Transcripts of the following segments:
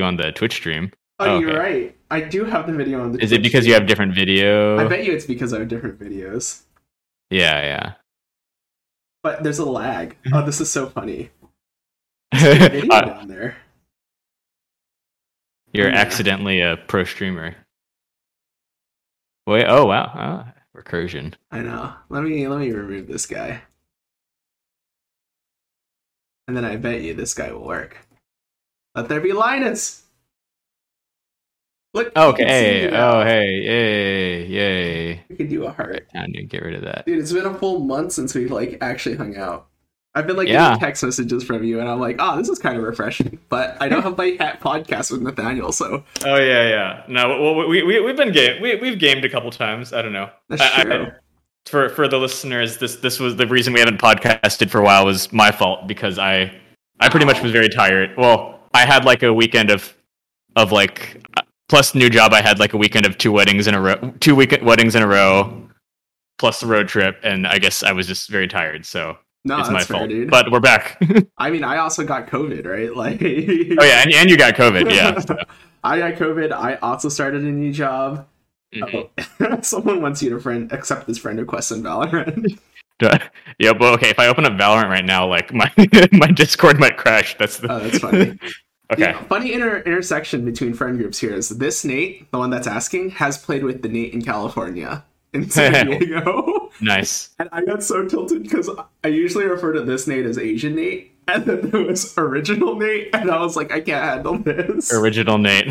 you on the Twitch stream. Oh, Oh, you're right. I do have the video on the. Is it Twitch because you have different video? I bet you it's because I have different videos. Yeah, yeah. But there's a lag. Oh, this is so funny. Video Uh, down there. you're Oh, yeah. accidentally a pro streamer. Wait. Oh wow. Ah, recursion. I know. Let me let me remove this guy. And then I bet you this guy will work. Let there be Linus. Look. Oh, you can Okay. me now. Oh hey. Yay. Yay. We can do a heart. Time to get rid of that. Dude, it's been a full month since we like actually hung out. I've been like Yeah. getting text messages from you, and I'm like, oh, this is kind of refreshing. But I don't have my hat podcast with Nathaniel, so Oh yeah, yeah. No, well, we we we've been game. We we've gamed a couple times. I don't know. that's I- I- true. for for the listeners, this this was the reason we haven't podcasted for a while was my fault because I I pretty much was very tired. Well, I had like a weekend of of like plus new job. I had like a weekend of two weddings in a row, two weekend weddings in a row, plus the road trip, and I guess I was just very tired. So no, it's my fair, fault. dude. But we're back. I mean, I also got COVID, right? Like, oh yeah, and, and you got COVID. Yeah. so, I got COVID. I also started a new job. mhm. Oh. Someone wants you to friend accept this friend request in Valorant. Yeah, but okay. If I open up Valorant right now, like my my Discord might crash. That's the Oh, that's funny. okay. Yeah, funny inter- intersection between friend groups here is this Nate, the one that's asking, has played with the Nate in California in San Diego. Nice. and I got so tilted because I usually refer to this Nate as Asian Nate, and then there was original Nate, and I was like, I can't handle this. Original Nate.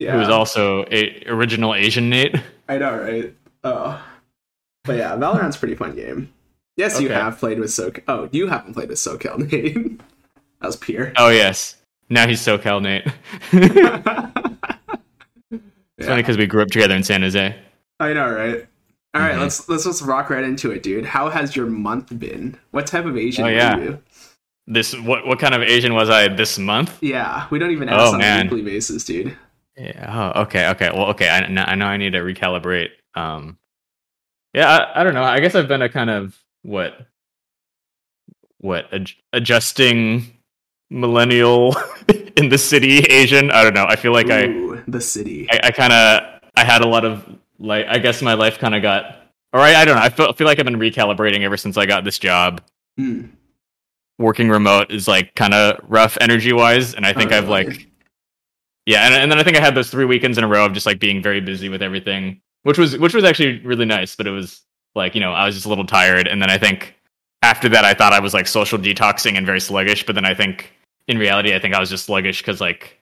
yeah, who was also a original Asian Nate. I know, right? Oh, but yeah, Valorant's a pretty fun game. Yes, you have played with SoCal. Oh, you haven't played with SoCal Nate. that was Pierre. Oh yes, now he's SoCal Nate. it's Yeah. funny because we grew up together in San Jose. I know, right? All right, Mhm. let's let's just rock right into it, dude. How has your month been? What type of Asian Oh, yeah. you? This what what kind of Asian was I this month? Yeah, we don't even Oh, ask on man. a weekly basis, dude. Yeah. Oh, okay. Okay. Well, okay. I, I know I need to recalibrate. Um. Yeah. I, I don't know. I guess I've been a kind of what what ad- adjusting millennial in the city Asian. I don't know. I feel like I. The city. I, I kind of I had a lot of like I guess my life kind of got or I, I don't know I feel, feel like I've been recalibrating ever since I got this job. Hmm. Working remote is like kind of rough energy wise, and I think Oh, I've like yeah, and, and then I think I had those three weekends in a row of just like being very busy with everything, which was which was actually really nice, but it was like you know I was just a little tired, and then I think after that I thought I was like social detoxing and very sluggish, but then I think in reality I think I was just sluggish because like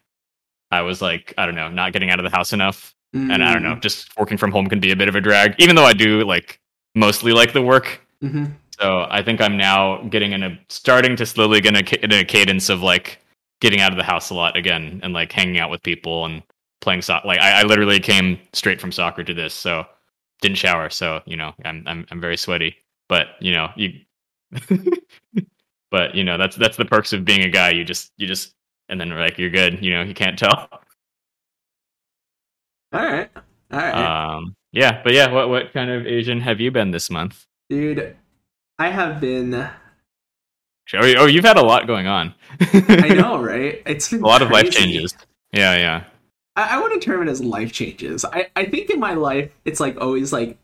I was like I don't know not getting out of the house enough. And I don't know, just working from home can be a bit of a drag, even though I do like mostly like the work. hmm So I think I'm now getting in a starting to slowly get in a, in a cadence of like getting out of the house a lot again and like hanging out with people and playing soccer. Like I, I literally came straight from soccer to this, so didn't shower. So you know, I'm I'm I'm very sweaty, but you know you. but you know that's that's the perks of being a guy. You just you just and then like you're good. You know you can't tell. All right, all right, Um, yeah, but yeah, what what kind of Asian have you been this month? dude. I have been. Oh, oh you've had a lot going on. I know, right? It's been a lot of life changes. Yeah, yeah. I, I wouldn't term it as life changes. I, I think in my life, it's like always like,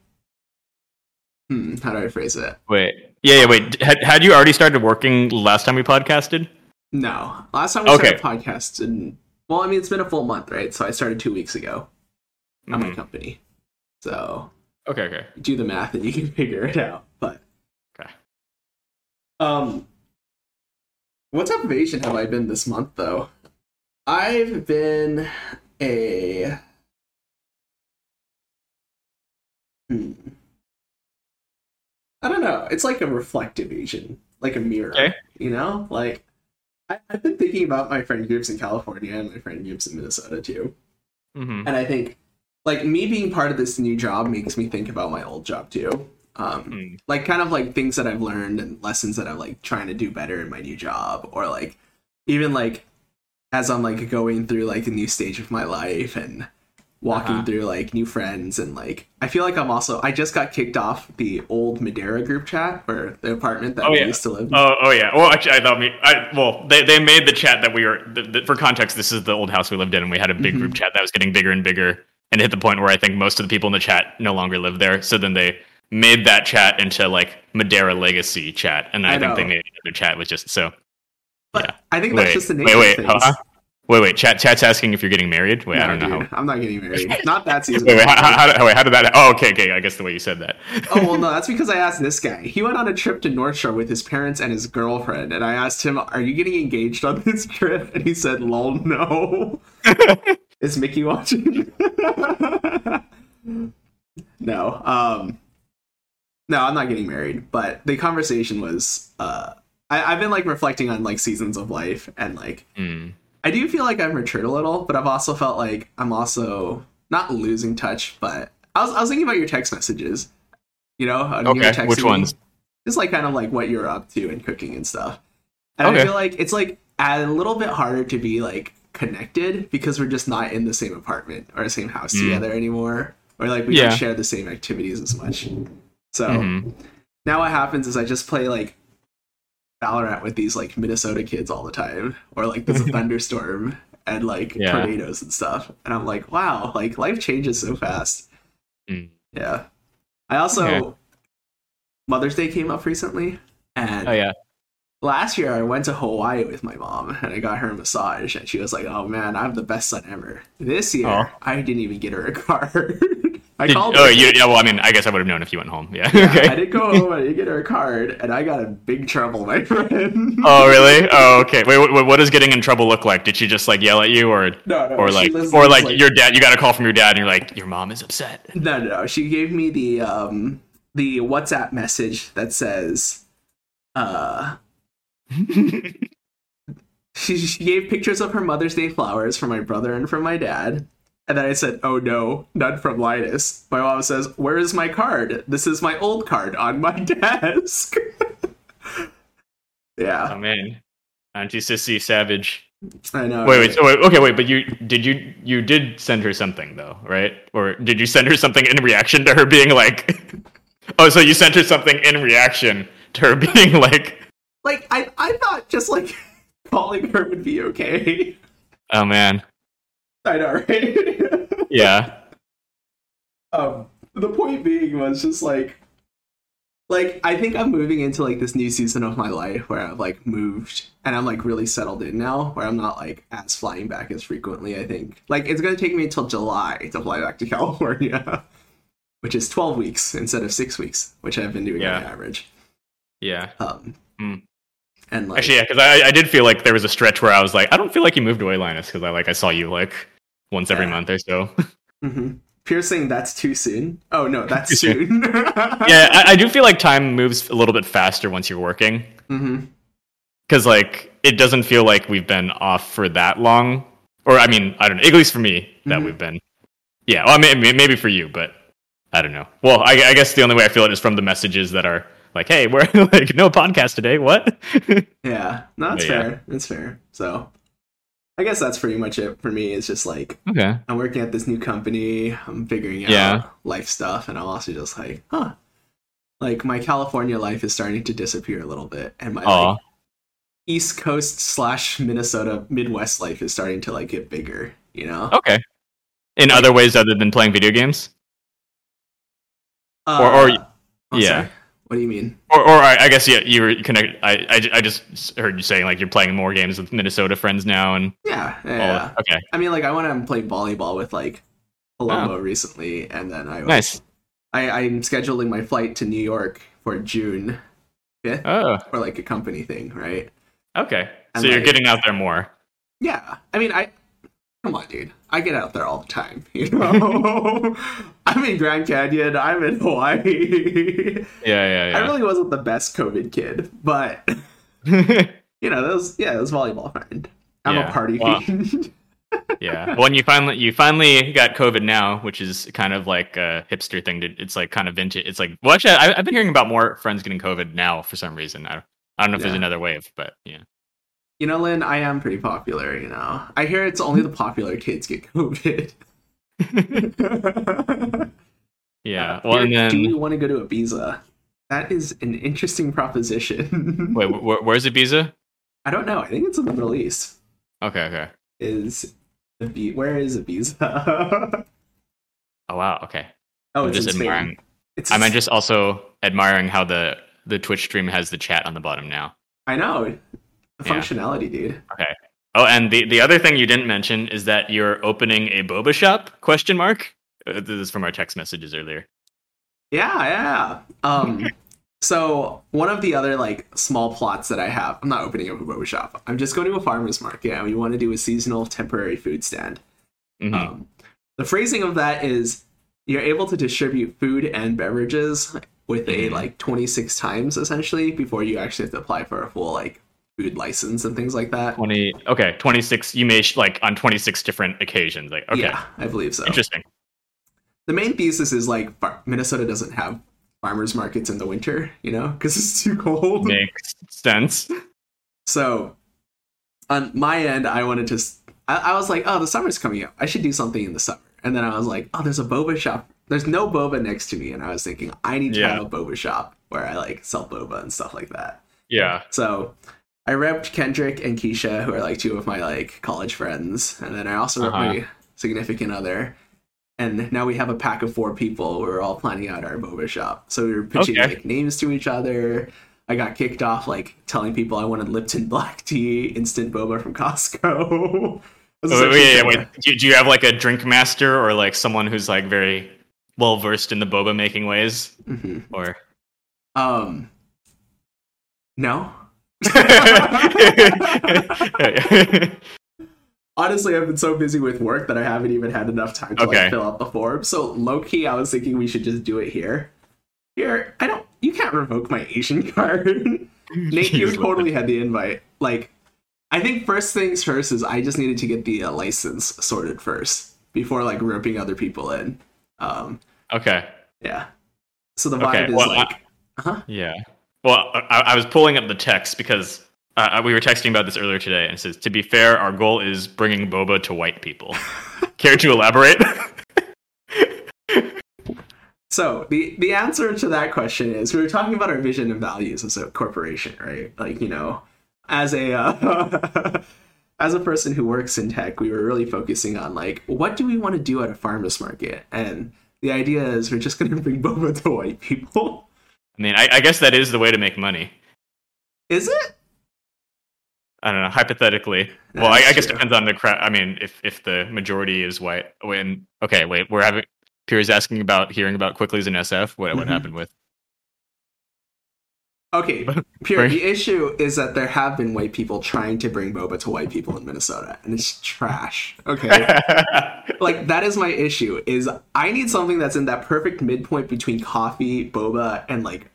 hmm, how do I phrase it? Wait, yeah, yeah. Wait, had had you already started working last time we podcasted? No, last time we Okay. started podcast, and well, I mean, it's been a full month, right? So I started two weeks ago at my Mhm. company. So Okay, okay. do the math and you can figure it out. But Okay. um, what type of Asian have I been this month though? I've been a hmm. I don't know. It's like a reflective Asian, like a mirror. Okay. You know, like I, I've been thinking about my friend groups in California and my friend groups in Minnesota too. hmm And I think like me being part of this new job makes me think about my old job too. Um, Mm. like kind of like things that I've learned and lessons that I'm like trying to do better in my new job, or like even like as I'm like going through like a new stage of my life and walking Uh-huh. through like new friends and like I feel like I'm also I just got kicked off the old Madeira group chat or the apartment that Oh, we yeah. used to live in. Oh, oh yeah. Well, actually, I thought me. I well, they they made the chat that we were. The, the, for context, this is the old house we lived in, and we had a big Mhm. group chat that was getting bigger and bigger, and it hit the point where I think most of the people in the chat no longer live there. So then they made that chat into like Madeira Legacy chat, and I, I think they made another chat with just so. But yeah. I think that's Wait, just the wait, nature wait, of things. wait, wait. Chat, chat's asking if you're getting married. Wait, I don't know how. I'm not getting married. Not that season. Wait, wait, how, how, how, wait, how did that? Oh, okay, okay. I guess the way you said that. oh well, no, that's because I asked this guy. He went on a trip to North Shore with his parents and his girlfriend, and I asked him, "Are you getting engaged on this trip?" And he said, "Lol, no." Is Mickey watching? no, um, no, I'm not getting married. But the conversation was, uh, I, I've been like reflecting on like seasons of life, and like Hmm. I do feel like I've matured a little, but I've also felt like I'm also not losing touch. But I was I was thinking about your text messages. You know, when you were Okay, which ones? Just like kind of like what you're up to and cooking and stuff. And I Okay. feel like it's like a little bit harder to be like connected because we're just not in the same apartment or the same house Mm. together anymore, or like we Yeah. don't share the same activities as much. So Mhm. now what happens is I just play like Valorant with these like Minnesota kids all the time, or like there's a thunderstorm and like Yeah. tornadoes and stuff, and I'm like, wow, like life changes so fast. Mm. Yeah. I also Okay. Mother's Day came up recently, and Oh yeah. last year I went to Hawaii with my mom and I got her a massage, and she was like, "Oh man, I'm the best son ever." This year Aw. I didn't even get her a card. I Did- called oh, you, yeah. Well, I mean, I guess I would have known if you went home. Yeah. Yeah, okay. I did go home. I did get her a card, and I got in big trouble, my friend. Oh really? Oh okay. Wait, wait, what does getting in trouble look like? Did she just like yell at you, or no, no, or like or lives, like, your dad? You got a call from your dad, and you're like, your mom is upset. No, no, no. She gave me the um the WhatsApp message that says, uh, she, she gave pictures of her Mother's Day flowers for my brother and for my dad. And then I said, "Oh no, none from Linus." My mom says, "Where is my card? This is my old card on my desk." Yeah. Oh man, Auntie Sissy Savage. I know. Wait, wait, so wait, okay, wait, but you did you you did send her something though, right? Or did you send her something in reaction to her being like? Oh, so you sent her something in reaction to her being like, Like I, I thought just like calling her would be okay. "Oh man, I know, right? yeah, um the point being was just like like i think i'm moving into like this new season of my life where i've like moved and i'm like really settled in now where i'm not like as flying back as frequently i think like it's going to take me until july to fly back to california which is 12 weeks instead of six weeks which i've been doing Yeah. on average yeah." um Hmm. and like Actually, yeah, because I I did feel like there was a stretch where I was like, I don't feel like you moved away, Linus, because I like I saw you like once every month or so. mhm. piercing that's too soon oh no that's Too soon yeah, I, I do feel like time moves a little bit faster once you're working. hmm because like it doesn't feel like we've been off for that long or i mean i don't know at least for me that Mhm. we've been yeah well maybe, maybe for you but i don't know well I, I guess the only way i feel it is from the messages that are like hey we're like no podcast today what Yeah, no, that's But yeah. fair. That's fair. So, I guess that's pretty much it for me. It's just like okay I'm working at this new company. I'm figuring out Yeah. life stuff, and I'm also just like, huh, like my California life is starting to disappear a little bit, and my like, East Coast slash Minnesota Midwest life is starting to like get bigger. You know? okay in other ways other than playing video games or- or- Uh, yeah. What do you mean? or, or I, I guess yeah you were connected I, I, I just heard you saying like you're playing more games with minnesota friends now and Yeah, yeah. all okay. I mean, like I went and played volleyball with like Palumbo oh. recently, and then I was, nice. I, I'm scheduling my flight to New York for June fifth oh. for like a company thing, right? okay. So And, you're getting out there more. Yeah, I mean, I come on, dude. I get out there all the time. You know, I'm in Grand Canyon. I'm in Hawaii. yeah yeah yeah I really wasn't the best COVID kid, but you know, those yeah, those volleyball friend. I'm Yeah, a party wow. fiend. yeah. When you finally you finally got COVID now, which is kind of like a hipster thing. To, it's like kind of vintage. It's like well, actually, I, I've been hearing about more friends getting COVID now for some reason. I, I don't know if there's another wave, but yeah. You know, Lynn, I am pretty popular. You know, I hear it's only the popular kids get COVID. yeah. Well, and then do you want to go to Ibiza? That is an interesting proposition. wait, wh- where's Ibiza? I don't know. I think it's in the Middle East. Okay, okay. Is Ibi- where is Ibiza? Oh wow. Okay. oh, I'm it's just admiring. It's I'm just also admiring how the the Twitch stream has the chat on the bottom now. I know the Yeah. functionality, dude. Okay. Oh, and the the other thing you didn't mention is that you're opening a boba shop? Question mark. Uh, this is from our text messages earlier. Yeah, yeah. Um, so one of the other like small plots that I have, I'm not opening up a boba shop. I'm just going to a farmer's market, and we want to do a seasonal temporary food stand. Mhm. Um, the phrasing of that is you're able to distribute food and beverages with a Mhm. like 26 times essentially before you actually have to apply for a full like food license and things like that. Twenty. Okay, twenty six. You may sh- like on twenty six different occasions. Like okay, Yeah, I believe so. interesting. The main thesis is like far- Minnesota doesn't have farmers markets in the winter, you know, because it's too cold. Makes sense. So on my end, I wanted to. I was like, oh, the summer's coming up. I should do something in the summer. And then I was like, oh, there's a boba shop. There's no boba next to me, and I was thinking, I need to Yeah. have a boba shop where I like sell boba and stuff like that. Yeah. So I repped Kendrick and Keisha, who are like two of my like college friends, and then I also repped Uh-huh. my significant other. And now we have a pack of four people. We're all planning out our boba shop. So we were pitching Okay. like names to each other. I got kicked off like telling people I wanted Lipton black tea, instant boba from Costco. Was Wait, like, wait. Do, do you have like a drink master or like someone who's like very well versed in the boba making ways? Mhm. Or Um, no. Honestly, I've been so busy with work that I haven't even had enough time to Okay. like fill out the form. So low key, I was thinking we should just do it here. Here, I don't. You can't revoke my Asian card. Nate, you totally had the invite. Like, I think first things first is I just needed to get the uh, license sorted first before like roping other people in. Um, Okay. yeah. So the vibe Okay, is well, like, Yeah. Well, I, I was pulling up the text because uh, we were texting about this earlier today, and it says, "To be fair, our goal is bringing boba to white people." Care to elaborate? So the the answer to that question is we were talking about our vision and values as a corporation, right? Like you know, as a uh, as a person who works in tech, we were really focusing on like what do we want to do at a farmers market, and the idea is we're just going to bring boba to white people. I mean, I, I guess that is the way to make money. Is it? I don't know. Hypothetically, well, I, I guess true. depends on the crowd. I mean, if if the majority is white, when okay, wait, we're having Pierre's asking about hearing about Quickly's in SF. What what Mhm. happened with? Okay, Pierre. The issue is that there have been white people trying to bring boba to white people in Minnesota, and it's trash. Okay. like that is my issue is i need something that's in that perfect midpoint between coffee boba and like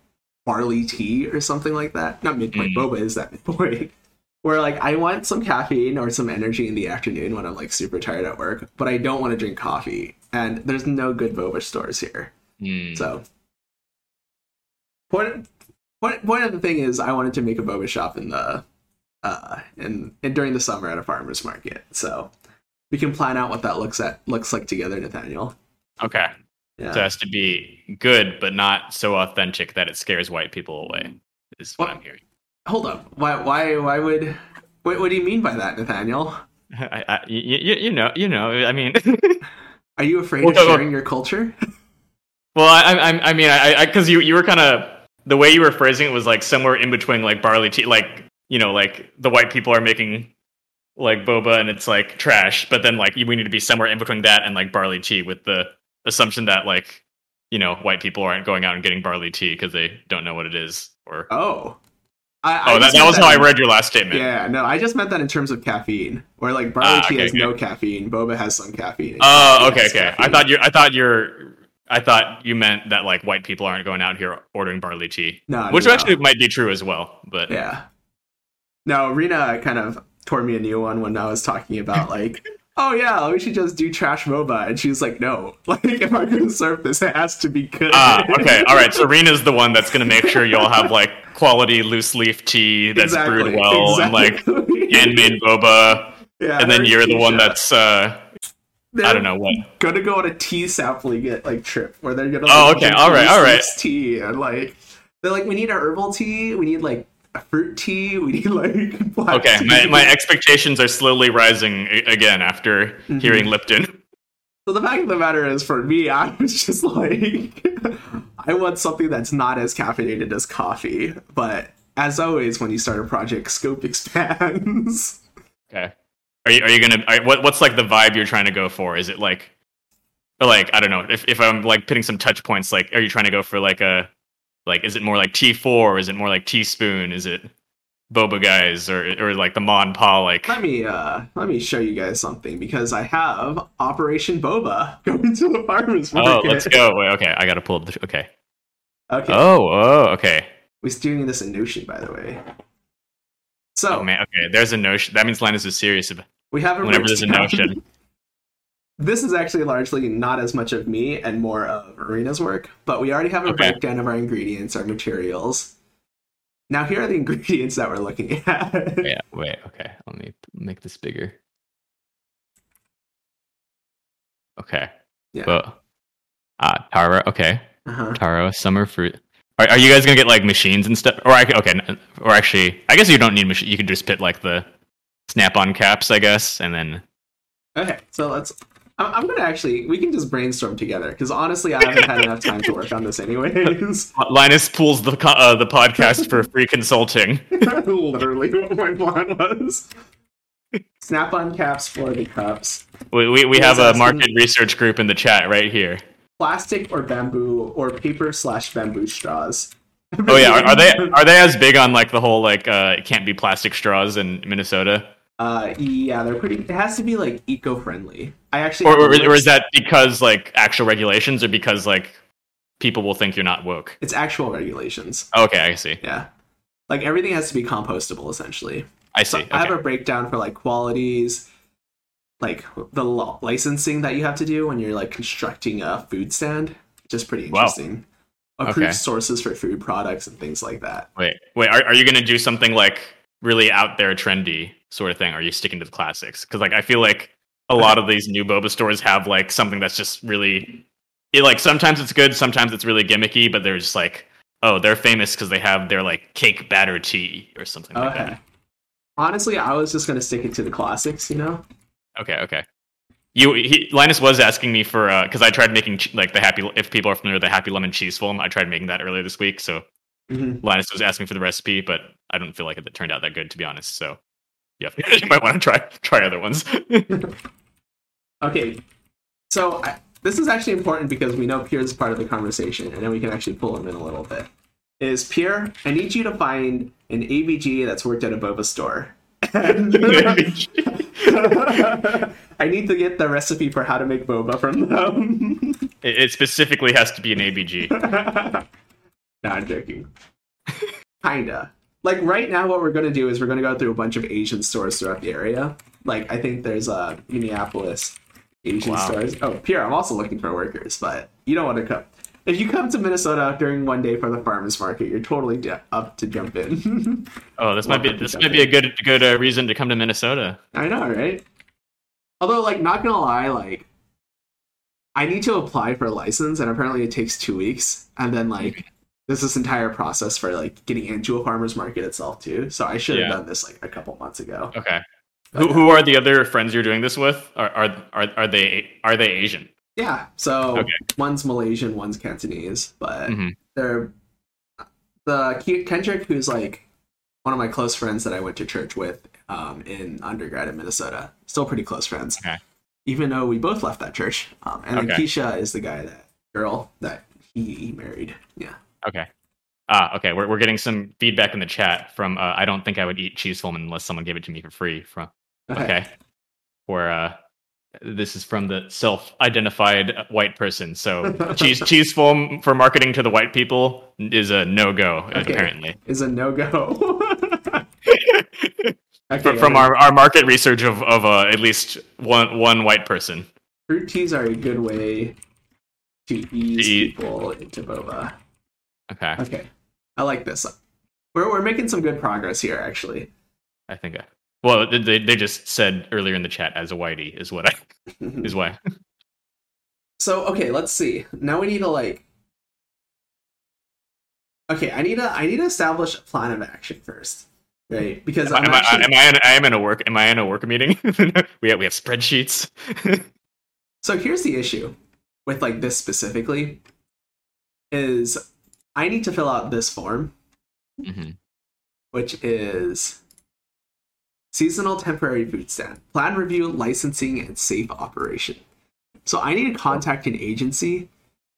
barley tea or something like that not midpoint Mm. boba is that midpoint where like i want some caffeine or some energy in the afternoon when i'm like super tired at work but i don't want to drink coffee and there's no good boba stores here Hmm. so point point, point of the thing is i wanted to make a boba shop in the uh in, in during the summer at a farmer's market so we can plan out what that looks at looks like together nathaniel Okay, yeah so it has to be good, but not so authentic that it scares white people away. Is what Well- I'm hearing. hold up why why why would what, what do you mean by that nathaniel I, I, you, you, know, you know. I mean, are you afraid Well, of sharing your culture well, I, I, I mean, I, because you, you were kind of the way you were phrasing it was like somewhere in between, like barley tea, like you know, like the white people are making like boba and it's like trash, but then like we need to be somewhere in between that and like barley tea, with the assumption that like you know white people aren't going out and getting barley tea because they don't know what it is, or oh I, I oh, that, just that meant was how I read your last statement. yeah no i just meant that in terms of caffeine where like barley Ah, tea okay, has okay. no caffeine boba has some caffeine Oh, coffee okay, okay. I thought you, I thought you're, I thought you meant that like white people aren't going out here ordering barley tea, no, no, which no. actually might be true as well. But Yeah. No, Rena kind of tore me a new one when I was talking about like, oh yeah, we should just do trash boba, and she was like, no, like if I'm gonna serve this, it has to be good. ah, okay, all right. So Rena's the one that's to make sure you'll have like quality loose leaf tea that's Exactly, brewed well and like handmade boba, yeah, and then you're the one that's uh, they're I don't know what. gonna go on a tea sampling it like trip where they're gonna Oh, okay, all right, all right. tea and like they're like we need a herbal tea, we need like a fruit tea, we need like black Okay, tea. my, my expectations are slowly rising again after Mhm. hearing Lipton. So the fact of the matter is, for me, I was just like, I want something that's not as caffeinated as coffee. But as always, when you start a project, scope expands. Okay. Are you are you gonna? Are, what what's like the vibe you're trying to go for? Is it like, like I don't know. If if I'm like putting some touch points, like, are you trying to go for like a, like, is it more like T four? Is it more like teaspoon? Is it boba guys or or like the Mon Pa? Like, let me uh let me show you guys something because I have Operation Boba going to the farmers oh, market. let's go. Wait, okay, I gotta pull up the. Okay. Okay, Oh, oh, okay. we're doing this in Notion, by the way. So Oh man, okay. There's a notion. That means Linus is serious about. we have a Whenever there's a notion. This is actually largely not as much of me and more of Arena's work, but we already have a Okay. breakdown of our ingredients, our materials. Now here are the ingredients that we're looking at. Yeah. Wait. Okay. Let me make this bigger. Okay. Yeah. Well, uh, taro. Okay. Uh-huh. Taro, summer fruit. Are, are you guys gonna get like machines and stuff? Or I, okay, or actually, I guess you don't need machine. You can just put like the snap-on caps, I guess, and then Okay, so let's. I'm, gonna actually. We can just brainstorm together because honestly, I haven't had enough time to work on this anyways. Linus pulls the uh, the podcast for free consulting. Literally, what my plan was. Snap-on caps for the cups. We we, we have a market research group in the chat right here. Plastic or bamboo or paper slash bamboo straws. Oh yeah, are, are they are they as big on like the whole like uh it can't be plastic straws in Minnesota, Uh, yeah, they're pretty. It has to be like eco-friendly. I actually, or or, or is that because like actual regulations, or because like people will think you're not woke? It's actual regulations. Okay, I see. Yeah, like everything has to be compostable essentially. I So see. I have a breakdown for like qualities, like the licensing that you have to do when you're like constructing a food stand. Just pretty Wow. interesting. Approved Okay. sources for food products and things like that. Wait, wait. Are, are you gonna do something like really out there, trendy sort of thing? Are you sticking to the classics? Because like I feel like a lot of these new boba stores have like something that's just really, it, like sometimes it's good, sometimes it's really gimmicky, but they're just like, oh, they're famous because they have their like cake batter tea or something like Okay. that. Honestly, I was just gonna stick it to the classics. You know. Okay, okay. You he, Linus was asking me for uh, because I tried making like the happy if people are familiar with the happy lemon cheese foam, I tried making that earlier this week. So Mhm. Linus was asking for the recipe, but I don't feel like it turned out that good to be honest. So yeah, you might want to try try other ones. Okay, so I, this is actually important because we know Pierre's part of the conversation, and then we can actually pull him in a little bit. Is Pierre? I need you to find an ABG that's worked at a boba store. I need to get the recipe for how to make boba from them. it, it specifically has to be an ABG. No, I'm joking. Kinda. Like right now, what we're gonna do is we're gonna go through a bunch of Asian stores throughout the area. Like I think there's a Minneapolis Asian Wow. stores. Oh, Pierre, I'm also looking for workers, but you don't want to come. If you come to Minnesota during one day for the farmers market, you're totally d- up to jump in. Oh, this might be this might be a good good uh, reason to come to Minnesota. I know, right? Although, like, not gonna lie, like, I need to apply for a license, and apparently it takes two weeks, and then like, there's this entire process for like getting into a farmer's market itself too. So I should have Yeah. done this like a couple months ago. Okay. Who, who are the other friends you're doing this with? Are are are, are they are they Asian? Yeah. So Okay. one's Malaysian, one's Cantonese, but Mhm. they're the Kendrick, who's like one of my close friends that I went to church with um, in undergrad in Minnesota. Still pretty close friends. Okay. Even though we both left that church. Um, and then Keisha is the guy that girl that he married. Yeah. Okay. Ah, okay. We're we're getting some feedback in the chat from uh, I don't think I would eat cheese foam unless someone gave it to me for free. From okay, where uh, this is from the self-identified uh, white person. So cheese cheese foam for marketing to the white people is a no go Okay. apparently. Is a no go. from, from our, our market research of, of uh, at least one one white person. fruit teas are a good way to ease eat. people into boba. Okay, Okay. I like this. We're, we're making some good progress here, actually. I think. I, Well, they they just said earlier in the chat as a whitey is what I is why. so okay, let's see. Now we need to like. Okay, I need to I need to establish a plan of action first, right? Because am, I'm I, actually, am I in, I am in a work am I in a work meeting? we have we have spreadsheets. So here's the issue with like this specifically is I need to fill out this form, Mhm. which is seasonal temporary food stand, plan review, licensing, and safe operation. So I need to contact an agency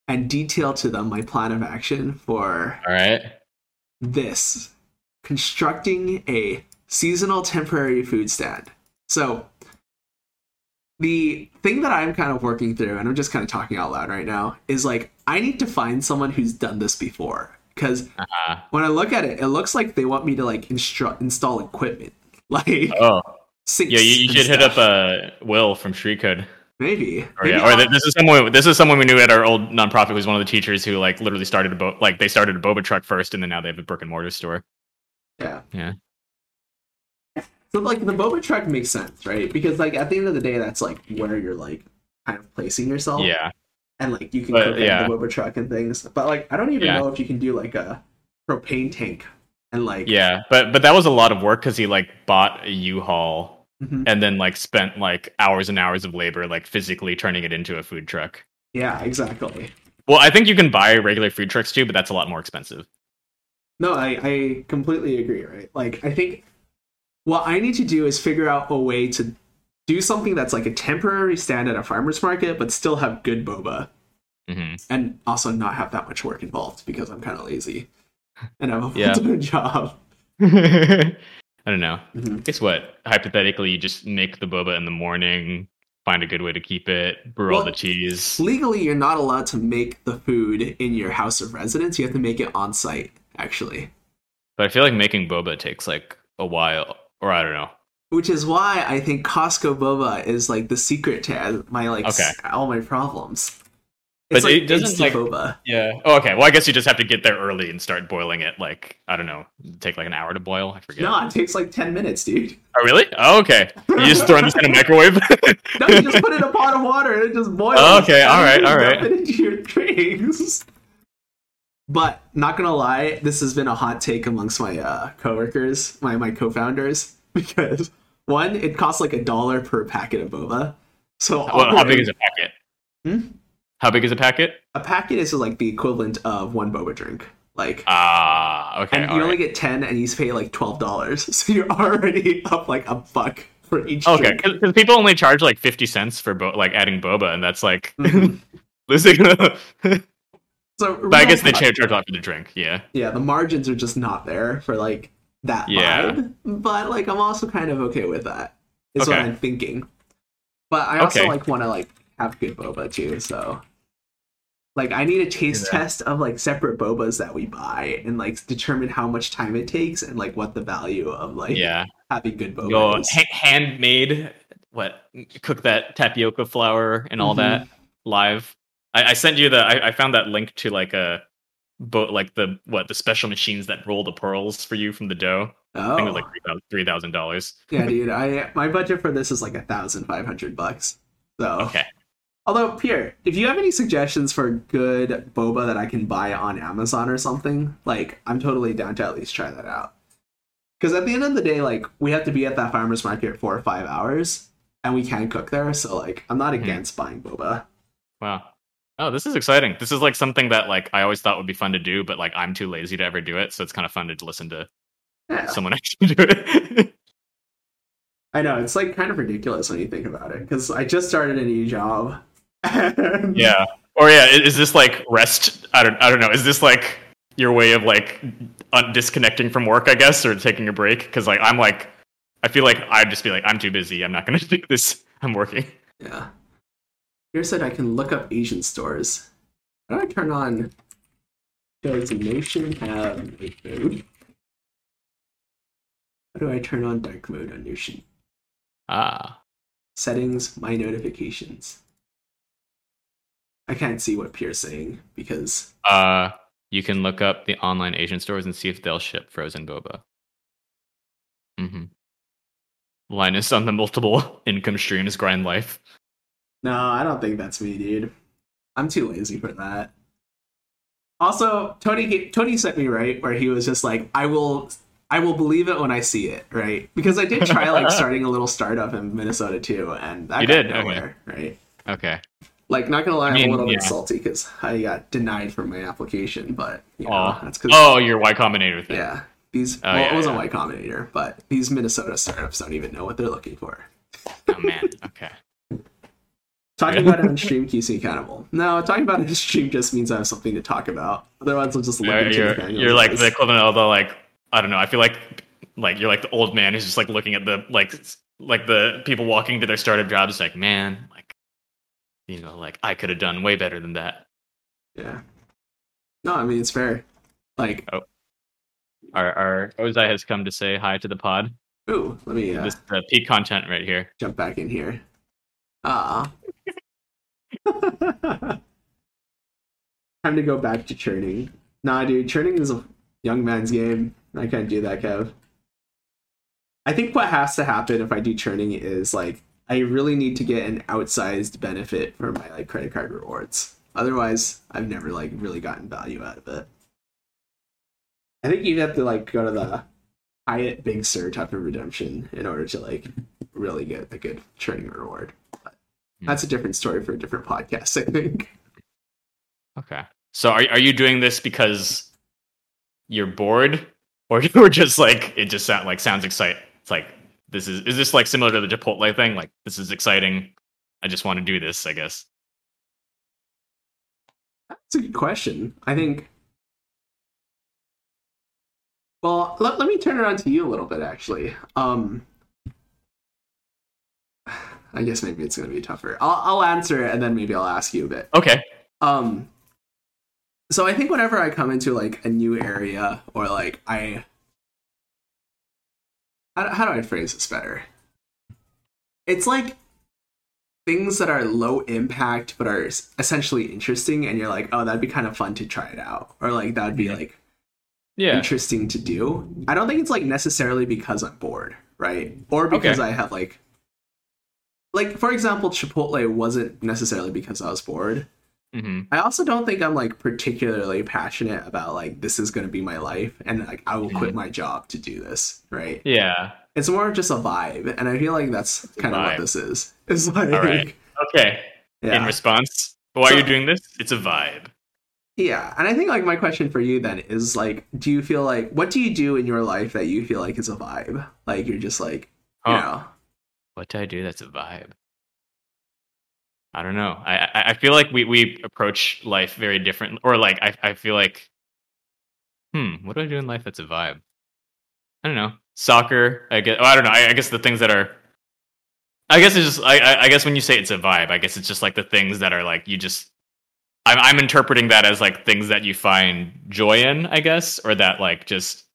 and detail to them my plan of action for All right. this constructing a seasonal temporary food stand. So the thing that I'm kind of working through, and I'm just kind of talking out loud right now, is like I need to find someone who's done this before. Because Uh-huh. when I look at it, it looks like they want me to like instru- install equipment, like Oh, yeah. You, you should hit up stuff. uh Will from Shriekhood. maybe. Or Maybe yeah, or I'll- this is someone. This is someone we knew at our old nonprofit. Who was one of the teachers who like literally started a boat. Like they started a boba truck first, and then now they have a brick and mortar store. Yeah. Yeah. So like the boba truck makes sense, right? Because like at the end of the day, that's like where you're like kind of placing yourself. Yeah. And like you can But, cook yeah. the Boba truck and things. But like I don't even Yeah. know if you can do like a propane tank and like Yeah, but but that was a lot of work because he like bought a U-Haul Mhm. and then like spent like hours and hours of labor like physically turning it into a food truck. yeah, exactly. Well, I think you can buy regular food trucks too, but that's a lot more expensive. No, I I completely agree. Right, like I think what I need to do is figure out a way to do something that's like a temporary stand at a farmer's market, but still have good boba, hmm and also not have that much work involved because I'm kind of lazy and I have a Yeah. full-time job. I don't know. Mhm. Guess what? Hypothetically, you just make the boba in the morning, find a good way to keep it, brew all the cheese. Legally, you're not allowed to make the food in your house of residence. You have to make it on site, actually. But I feel like making boba takes like a while, or I don't know. Which is why I think Costco boba is like the secret to my like Okay. all my problems. But It's like it doesn't, like- boba. Yeah. Oh, okay. Well, I guess you just have to get there early and start boiling it. Like I don't know, take like an hour to boil. I forget. No, it takes like ten minutes, dude. Oh, really? Oh, okay. You just throwing this in a microwave? No, you just put it in a pot of water and it just boils. Oh, okay, all right, all dump. It into your drinks. But not gonna lie, this has been a hot take amongst my uh, coworkers, my my co-founders, because one, it costs like a dollar per packet of boba. So Well, how big is a packet? Hmm? How big is a packet? a packet is like the equivalent of one boba drink. Like Ah, okay. and you only get 10 and you pay like $12 so you're already up like a buck for each Okay, because people only charge like fifty cents for bo- like adding boba, and that's like Mhm. losing. but I guess they charge for the drink. Yeah. yeah the margins are just not there for like that Yeah. vibe but like i'm also kind of okay with that is what i'm thinking but i also Okay. like want to like have good boba too so like i need a taste Yeah. test of like separate bobas that we buy and like determine how much time it takes and like what the value of like Yeah. having good boba Go is. ha- handmade. What? Cook that tapioca flour and all Mhm. that live. I, I sent you the. I, I found that link to like a boat, like the what the special machines that roll the pearls for you from the dough. Oh. I think it oh was like three thousand dollars. yeah dude i my budget for this is like a thousand five hundred bucks so Okay. Although, Pierre, if you have any suggestions for good boba that I can buy on Amazon or something, like I'm totally down to at least try that out. Because at the end of the day, like we have to be at that farmer's market for five hours, and we can cook there. So like, I'm not Mhm. against buying boba. Wow. Oh, this is exciting. This is like something that like I always thought would be fun to do, but like I'm too lazy to ever do it. So it's kind of fun to listen to Yeah, someone actually do it. I know it's like kind of ridiculous when you think about it. Because I just started a new job. yeah. Or yeah, is this like rest? I don't. I don't know. Is this like your way of like un- disconnecting from work? I guess, or taking a break? Because like I'm like, I feel like I'd just be like, I'm too busy. I'm not going to do this. I'm working. Yeah. Here said I can look up Asian stores. How do I turn on? Does Notion have night mode? How do I turn on dark mode on Notion? Ah. Settings, my notifications. I can't see what Pierre's saying because Uh, you can look up the online Asian stores and see if they'll ship frozen boba. Mm-hmm. Linus on the multiple income streams grind life. No, I don't think that's me, dude. I'm too lazy for that. Also, Tony Tony sent me right where he was just like, "I will, I will believe it when I see it." Right? Because I did try like starting a little startup in Minnesota too, and that You did? nowhere. Right? Okay. Like, not gonna lie, I'm mean, a little bit salty because I got denied from my application, but you know, Oh. that's because Oh, your Y Combinator thing. yeah, these Oh, well, yeah, it wasn't yeah. Y Combinator, but these Minnesota startups don't even know what they're looking for. Oh man. Okay. Talking about it on stream keeps me accountable. No, talking about it on stream just means I have something to talk about. Otherwise, I'll just look into you're, you're like the equivalent of the like I don't know. I feel like like you're like the old man who's just like looking at the like like the people walking to their startup jobs like man like you know like I could have done way better than that. yeah. No, I mean it's fair. Like, Our our Ozai has come to say hi to the pod. ooh, let me uh, This the peak content right here. jump back in here. Ah. Time to go back to churning. Nah, dude, churning is a young man's game. I can't do that, Kev. I think what has to happen if I do churning is like I really need to get an outsized benefit for my like credit card rewards. Otherwise, I've never like really gotten value out of it. I think you'd have to like go to the Hyatt Big Sur type of redemption in order to like really get a good churning reward. But that's a different story for a different podcast, I think. Okay. So are are you doing this because you're bored, or you're just like it just sound like sounds exciting? It's like this is is this like similar to the Chipotle thing? Like this is exciting. I just want to do this. I guess. That's a good question. I think. Well, let, let me turn it on to you a little bit, actually. Um, I guess maybe it's going to be tougher. I'll, I'll answer it and then maybe I'll ask you a bit. Okay. Um, so I think whenever I come into like a new area or like I, how, how do I phrase this better? It's like things that are low impact but are essentially interesting, and you're like, oh, that'd be kind of fun to try it out, or like that'd be like Yeah. interesting to do. I don't think it's like necessarily because I'm bored, right? Or because Okay. I have like like for example, Chipotle wasn't necessarily because I was bored. hmm I also don't think I'm like particularly passionate about like this is going to be my life and like I will quit Mhm. my job to do this, right? Yeah. It's more of just a vibe and I feel like that's kind of what this is. It's like right. Okay. In response, why are you So- doing this? It's a vibe. Yeah, and I think like my question for you then is like do you feel like what do you do in your life that you feel like is a vibe? Like you're just like, you know, What do I do? That's a vibe. I don't know. I I, feel like we we approach life very different, or like I I feel like, hmm, what do I do in life that's a vibe? I don't know. Soccer. I guess. Oh, I don't know. I, I guess the things that are. I guess it's just. I I guess when you say it's a vibe, I guess it's just like the things that are like you just. I'm I'm interpreting that as like things that you find joy in, I guess, or that like just.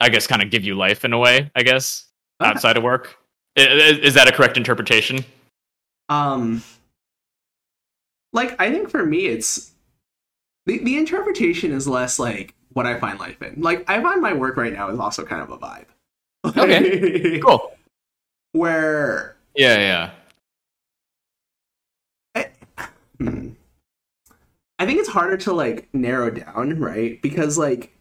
I guess kind of give you life in a way. I guess Okay. outside of work. I- i- Is that a correct interpretation? Um, like I think for me, it's the the interpretation is less like what I find life in. Like I find my work right now is also kind of a vibe. Okay. Cool. Where Yeah, yeah. hmm, I think it's harder to like narrow down, right? Because like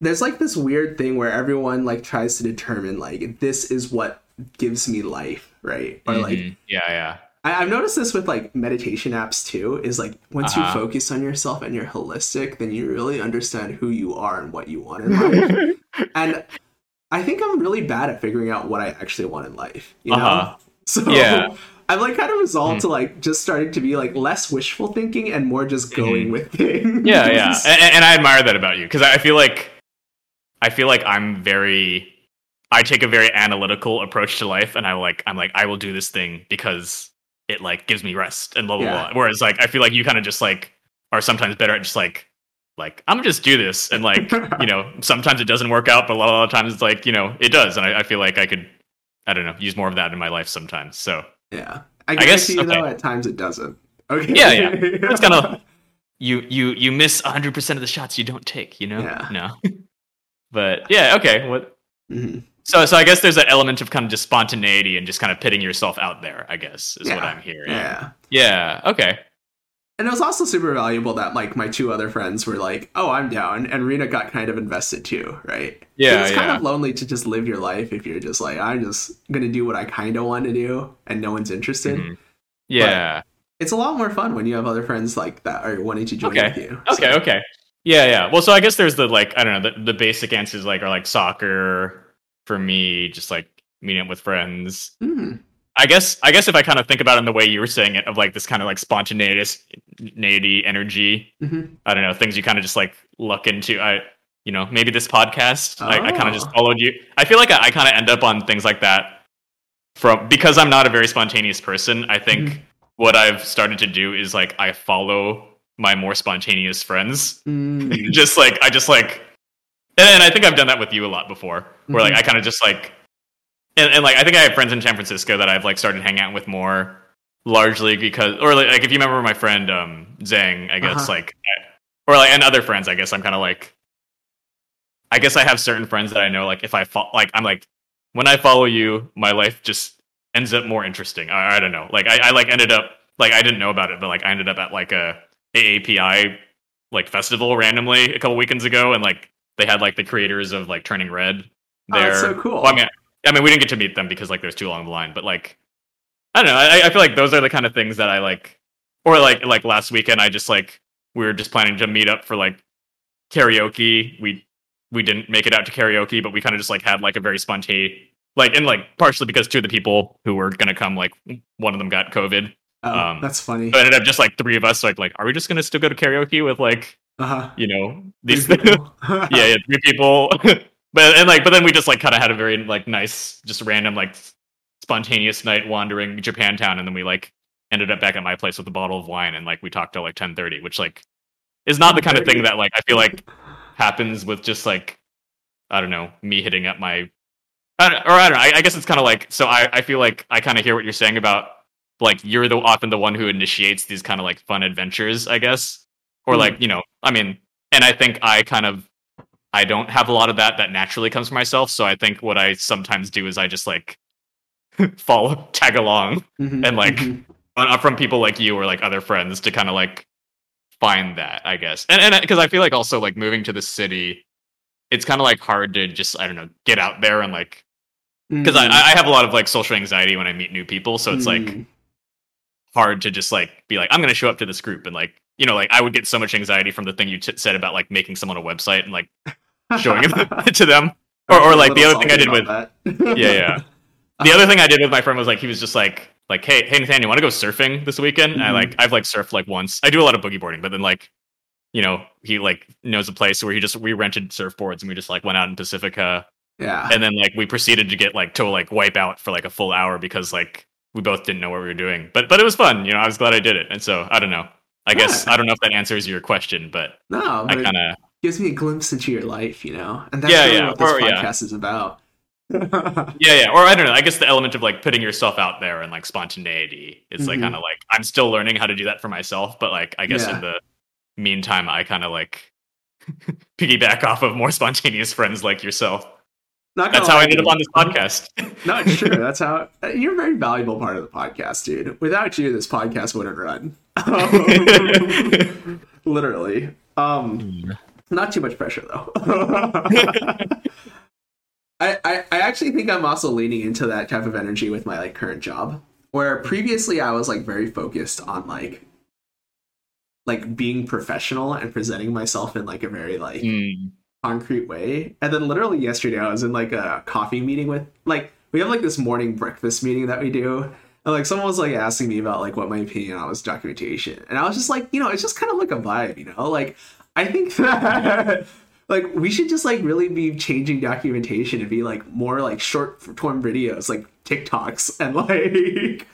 there's like this weird thing where everyone like tries to determine like this is what gives me life, right? Or like Mhm. yeah, yeah. I, I've noticed this with like meditation apps too. Is like once Uh-huh. you focus on yourself and you're holistic, then you really understand who you are and what you want in life. and I think I'm really bad at figuring out what I actually want in life. You know, Uh-huh. so Yeah. I've like kind of resolved Mm. to like just starting to be like less wishful thinking and more just going Mhm. with things. yeah, yeah. And, and I admire that about you because I feel like I feel like I'm very I take a very analytical approach to life and I like I'm like I will do this thing because it like gives me rest and blah blah Yeah. blah. Whereas like I feel like you kind of just like are sometimes better at just like like I'm gonna just do this and like you know sometimes it doesn't work out but a lot, a lot of times it's like you know it does and I, I feel like I could I don't know use more of that in my life sometimes so yeah. I, guess- guess you okay. though at times it doesn't. Okay. Yeah, yeah. It's kind of you you you miss 100% of the shots you don't take, you know? Yeah. No. but yeah, okay. What Mhm. So, so I guess there's an element of kind of just spontaneity and just kind of pitting yourself out there. I guess is what I'm hearing. Yeah. Yeah. Okay. And it was also super valuable that like my two other friends were like, "Oh, I'm down," and Rena got kind of invested too, right? Yeah. it's yeah. kind of lonely to just live your life if you're just like, I'm just gonna do what I kind of want to do, and no one's interested. Mhm. Yeah. It's a lot more fun when you have other friends like that are wanting to join Okay. with you. Okay. So- Okay. Yeah. Yeah. Well, so I guess there's the like I don't know the, the basic answers like are like soccer for me, just like meeting up with friends. Mhm. I guess I guess if I kind of think about it in the way you were saying it, of like this kind of like spontaneity energy. Mhm. I don't know things you kind of just like look into. I you know maybe this podcast. I, I kind of just Oh. followed you. I feel like I, I kind of end up on things like that from because I'm not a very spontaneous person. I think Mhm. what I've started to do is like I follow my more spontaneous friends. Mm. just like I just like, and, I think I've done that with you a lot before. Where like Mhm. I kind of just like, and, and like I think I have friends in San Francisco that I've like started hanging out with more, largely because, or like, like if you remember my friend um Zhang, I guess Uh-huh. like, or like and other friends, I guess I'm kind of like, I guess I have certain friends that I know like if I fo- like I'm like when I follow you, my life just ends up more interesting. I, I don't know, like I, I like ended up like I didn't know about it, but like I ended up at like a AAPI like festival randomly a couple weekends ago, and like they had like the creators of like Turning Red Oh, there. that's so cool. Well, I mean, I mean, we didn't get to meet them because like there's too long of a line, but like I don't know. I, I feel like those are the kind of things that I like, or like like last weekend, I just like we were just planning to meet up for like karaoke. We we didn't make it out to karaoke, but we kind of just like had like a very spontaneous like and like partially because two of the people who were gonna come like one of them got COVID. Oh, um, that's funny. So ended up just like three of us like like are we just gonna still go to karaoke with like Uh-huh. you know these people. yeah, yeah, three people. but and like, but then we just like kind of had a very like nice, just random like spontaneous night wandering Japantown, and then we like ended up back at my place with a bottle of wine, and like we talked till like ten thirty, which like is not the kind of thing that like I feel like happens with just like I don't know me hitting up my. I or I don't know. I, I guess it's kind of like so. I, I feel like I kind of hear what you're saying about like you're the often the one who initiates these kind of like fun adventures. I guess, or Hmm. like you know, I mean, and I think I kind of I don't have a lot of that that naturally comes from myself. So I think what I sometimes do is I just like follow tag along Mhm, and, like, mhm. uh, from people like you or like other friends to kind of like find that I guess. And and because I feel like also like moving to the city, it's kind of like hard to just I don't know get out there and like because I Mm. I have a lot of like social anxiety when I meet new people. So it's like Mm. Hard to just like be like I'm gonna show up to this group and like you know like I would get so much anxiety from the thing you t- said about like making someone a website and like showing it to them. Or- or, like, the other thing I did with. Yeah, yeah. The other thing I did with my friend was like he was just like like hey hey Nathan you want to go surfing this weekend? And I like I've like surfed like once. I do a lot of boogie boarding, but then like you know he like knows a place where he just we rented surfboards and we just like went out in Pacifica yeah. and then like we proceeded to get like to like wipe out for like a full hour because like we both didn't know what we were doing. But but it was fun. You know I was glad I did it. And so I don't know. I guess I don't know if that answers your question, but no, I but it kind of gives me a glimpse into your life, you know, and that's Yeah, really yeah, what this or- yeah. podcast is about. yeah yeah or i don't know i guess the element of like putting yourself out there and like spontaneity is like Mhm. kind of like i'm still learning how to do that for myself but like i guess Yeah. in the meantime i kind of like piggyback off of more spontaneous friends like yourself Not that's how i ended up on this podcast No, it's true. That's how you're a very valuable part of the podcast, dude. Without you, this podcast wouldn't run. Literally. Um, not too much pressure though. I, I I actually think I'm also leaning into that type of energy with my like current job. Where previously I was like very focused on like like being professional and presenting myself in like a very like Mm, concrete way. And then literally yesterday I was in like a coffee meeting with like we have like this morning breakfast meeting that we do. And like someone was like asking me about like what my opinion on was documentation. And I was just like, you know, it's just kind of like a vibe, you know? Like I think that like we should just like really be changing documentation and be like more like short form videos, like TikToks and like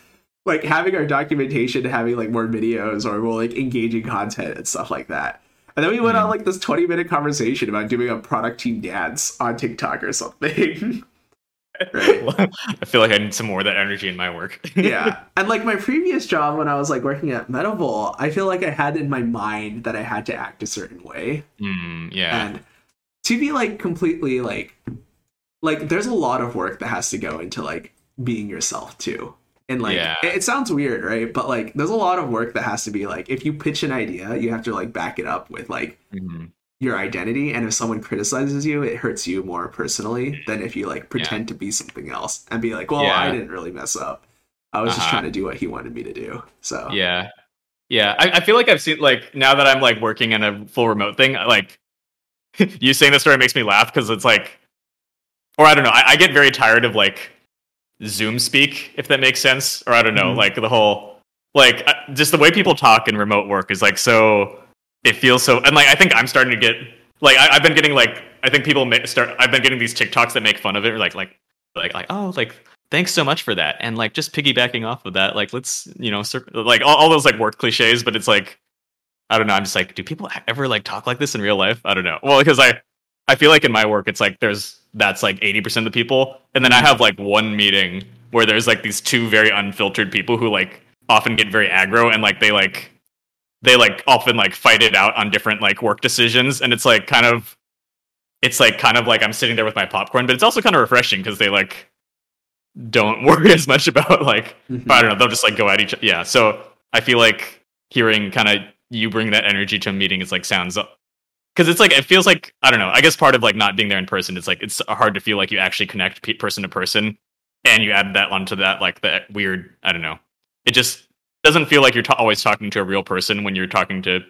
like having our documentation having like more videos or more like engaging content and stuff like that. And then we went on like this 20 minute conversation about doing a product team dance on TikTok or something. right. i feel like i need some more of that energy in my work yeah. And like my previous job when I was like working at Medivol, I feel like I had in my mind that I had to act a certain way. Mm, yeah And to be like completely like like there's a lot of work that has to go into like being yourself too. And like Yeah. it, it sounds weird, right? But like there's a lot of work that has to be like if you pitch an idea, you have to like back it up with like Mhm. your identity and if someone criticizes you it hurts you more personally than if you like pretend to be something else and be like well Yeah. i didn't really mess up i was just Uh-huh. trying to do what he wanted me to do so Yeah. Yeah. I, I feel like I've seen like now that I'm like working in a full remote thing, like you saying this story makes me laugh because it's like or I don't know, I, I get very tired of like Zoom speak, if that makes sense. Or I don't know, Mhm. like the whole like just the way people talk in remote work is like so it feels so and like I think I'm starting to get like I, I've been getting like I think people may start I've been getting these TikToks that make fun of it like like like like oh like thanks so much for that and like just piggybacking off of that like let's you know cir- like all, all those like work cliches but it's like i don't know i'm just like do people ever like talk like this in real life i don't know well because i i feel like in my work it's like there's that's like 80% of the people and then i have like one meeting where there's like these two very unfiltered people who like often get very aggro and like they like they like often like fight it out on different like work decisions and it's like kind of it's like kind of like i'm sitting there with my popcorn but it's also kind of refreshing because they like don't worry as much about like Mhm. I don't know. They'll just like go at each. Yeah. So I feel like hearing kind of you bring that energy to a meeting is like sounds because it's like it feels like I don't know. I guess part of like not being there in person, it's like it's hard to feel like you actually connect pe- person to person, and you add that onto that like that weird. I don't know. It just doesn't feel like you're ta- always talking to a real person when you're talking to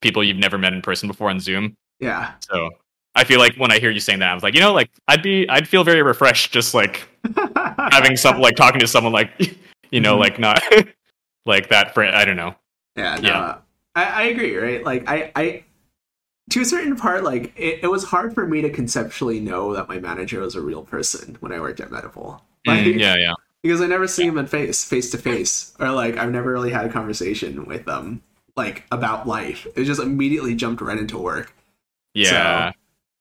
people you've never met in person before on Zoom. yeah So I feel like when I hear you saying that, I was like, you know, like I'd be, I'd feel very refreshed just like having some like talking to someone like you know Mhm. like not like that friend i don't know yeah no, Yeah. I, I agree right like i i to a certain part like it, it was hard for me to conceptually know that my manager was a real person when i worked at medical like, Mm, yeah yeah because I never see him in face, face to face, or like I've never really had a conversation with them like about life. It just immediately jumped right into work. yeah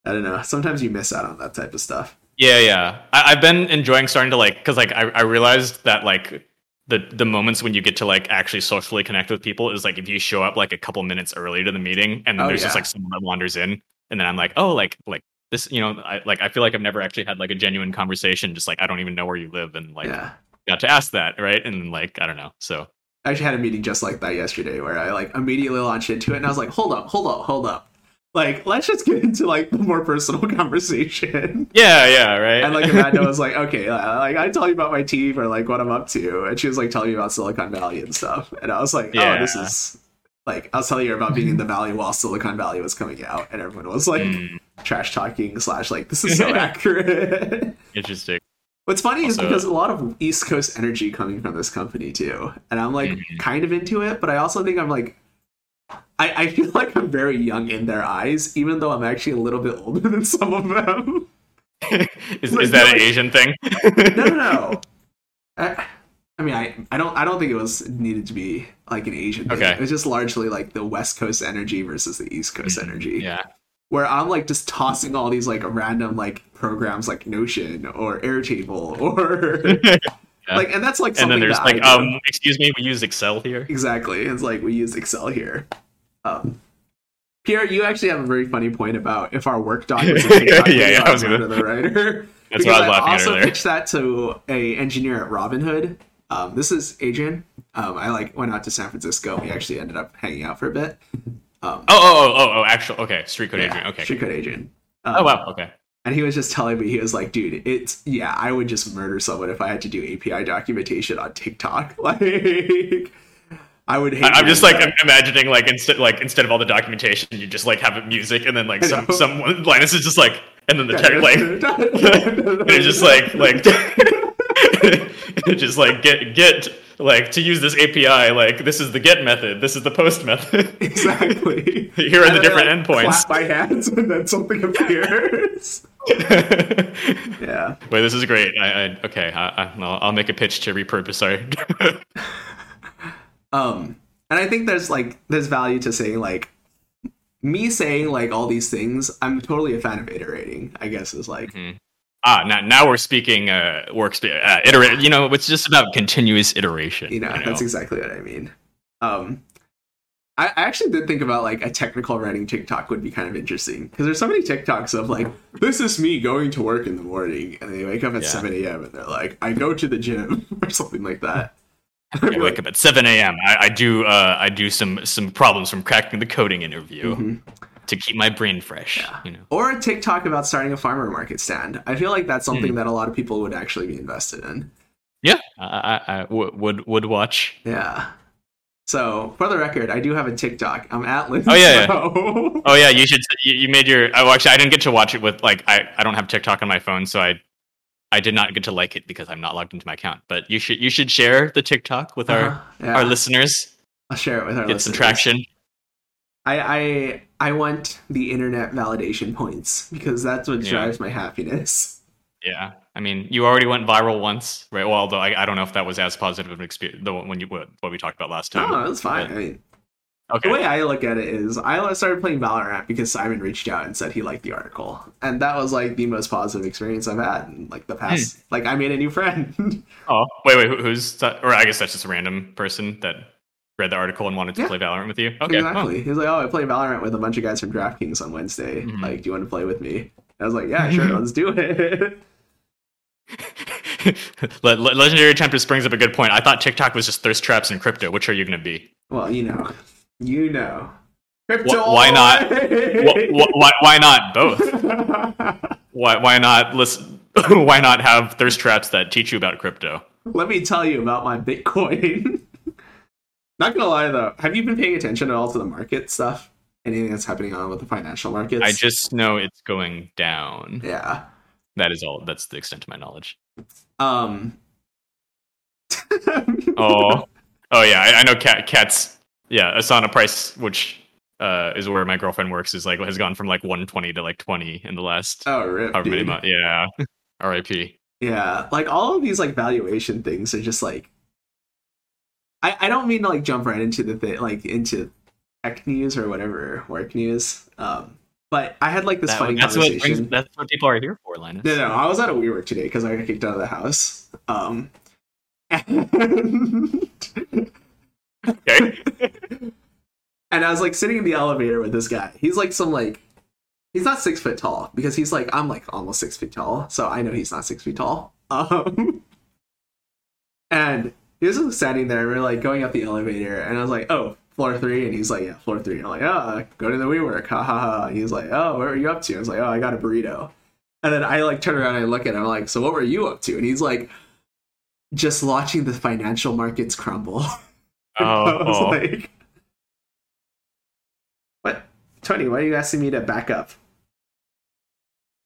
I don't know. Sometimes you miss out on that type of stuff. yeah yeah I, i've been enjoying starting to like because like I, I realized that like the the moments when you get to like actually socially connect with people is like if you show up like a couple minutes early to the meeting and then Oh, there's just like someone that wanders in and then i'm like oh like like this you know i like i feel like i've never actually had like a genuine conversation just like i don't even know where you live and like yeah. got to ask that right and like i don't know so I actually had a meeting just like that yesterday where I like immediately launched into it and I was like, hold up, hold up, hold up. Like, let's just get into like the more personal conversation. yeah yeah right And like Amanda was like, okay, uh, like I tell you about my team or like what I'm up to, and she was like telling me about Silicon Valley and stuff, and I was like, oh, this is like I was telling her about being in the Valley while Silicon Valley was coming out, and everyone was like Mm, trash talking slash like this is so accurate. interesting What's funny is because a lot of East Coast energy coming from this company too, and I'm like Mhm. kind of into it, but I also think I'm like. I, I feel like I'm very young in their eyes, even though I'm actually a little bit older than some of them. is, Like, is that an Asian thing? no, no, no. I, I mean, I, I don't I don't think it was needed to be like an Asian thing. Okay. It was just largely like the West Coast energy versus the East Coast energy. Mm-hmm. Yeah. Where I'm like just tossing all these like random like programs like Notion or Airtable or Yeah. like, and that's like and then there's like, I do. um, excuse me, we use Excel here. exactly. It's like we use Excel here. Um, Pierre, you actually have a very funny point about if our work doc was a Yeah, yeah, I was gonna- the writer. That's because what I was I laughing at also earlier. pitched that to a engineer at Robinhood. Um, this is Adrian. Um, I like went out to San Francisco. We actually ended up hanging out for a bit. Um, Oh, oh, oh, oh, oh, actual. Okay, street code yeah, Adrian. Okay. Street Code Adrian. Um, Oh wow. Okay. And he was just telling me, he was like, dude, it's, yeah, I would just murder someone if I had to do API documentation on TikTok. Like, I would hate I'm just like that. imagining like instead like instead of all the documentation, you just like have music and then like some know. some Linus is just like and then the tech like and it's just like like just like get get like to use this API like this is the get method, this is the post method. exactly. Here are And the different like, endpoints. Clap my hands and then something appears. yeah. Wait, this is great. I, I okay. I, I, I'll, I'll make a pitch to repurpose. Sorry. Um, and I think there's like there's value to saying like me saying like all these things. I'm totally a fan of iterating. I guess is like ah, now now we're speaking uh workspace uh, iterate. You know, it's just about continuous iteration. you know, that's exactly what I mean. Um, I I actually did think about like a technical writing TikTok would be kind of interesting because there's so many TikToks of like, this is me going to work in the morning and they wake up at Yeah. 7 a.m. and they're like, I go to the gym or something like that. I wake up at 7 a.m. I, I do uh, I do some some problems from cracking the coding interview Mhm. to keep my brain fresh. You know. Or a TikTok about starting a farmer market stand. I feel like that's something that a lot of people would actually be invested in. Yeah, I, I, I w- would would watch. Yeah. So, for the record, I do have a TikTok. I'm at Lynn. Oh, yeah, yeah. Oh yeah, you should. You, you made your. Oh, actually, I didn't get to watch it with like I. I don't have TikTok on my phone, so I. I did not get to like it because I'm not logged into my account. But you should. You should share the TikTok with our Uh-huh. Yeah. our listeners. I'll share it with our Get some traction. I, I I want the internet validation points because that's what Yeah. drives my happiness. Yeah, I mean, you already went viral once, right? Well, although I, I don't know if that was as positive of an experience. The one when you what, what we talked about last time. No, Oh, that's fine. I mean, okay. the way I look at it is, I started playing Valorant because Simon reached out and said he liked the article, and that was like the most positive experience I've had in like the past. Hmm. Like I made a new friend. Oh, wait, wait. Who's that? Or I guess that's just a random person that read the article and wanted to Yeah. play Valorant with you. Okay. exactly. He was like, "Oh, I play Valorant with a bunch of guys from DraftKings on Wednesday. Mhm. Like, do you want to play with me?" I was like, "Yeah, sure, let's do it." Le- Le- Legendary Tempest brings up a good point. I thought TikTok was just thirst traps and crypto. Which are you going to be? well, you know, you know, crypto. why not? away! Wh- wh- why, why not both? Why, why not listen? why not have thirst traps that teach you about crypto? Let me tell you about my Bitcoin. Not gonna lie though, have you been paying attention at all to the market stuff? Anything that's happening on with the financial markets? I just know it's going down. yeah. That is all. That's the extent of my knowledge. Um. Oh, oh yeah. I, I know cat cats. Yeah, Asana price, which uh, is where my girlfriend works, is like has gone from like 120 to like 20 in the last Oh, rip, however many months. Yeah. R.I.P. Yeah, like all of these like valuation things are just like. I I don't mean to like jump right into the thing like into tech news or whatever work news. Um, but I had like this That- funny that's what brings, that's what people are here for, Linus. No, no, I was at a WeWork today because I got kicked out of the house. Um, and, Okay. and I was like sitting in the elevator with this guy. He's like some like, he's not six foot tall because he's like I'm like almost six feet tall, so I know he's not six feet tall. Um, and he was just standing there. We are like going up the elevator, and I was like, "Oh, floor three. and he's like, "Yeah, floor three. I'm like, "Oh, go to the WeWork." Ha ha ha. And he's like, "Oh, what are you up to?" I was like, "Oh, I got a burrito." And then I like turn around and I look at him I'm like, "So what were you up to?" And he's like, "Just watching the financial markets crumble." Oh, I was oh. like, "What, Tony? Why are you asking me to back up?"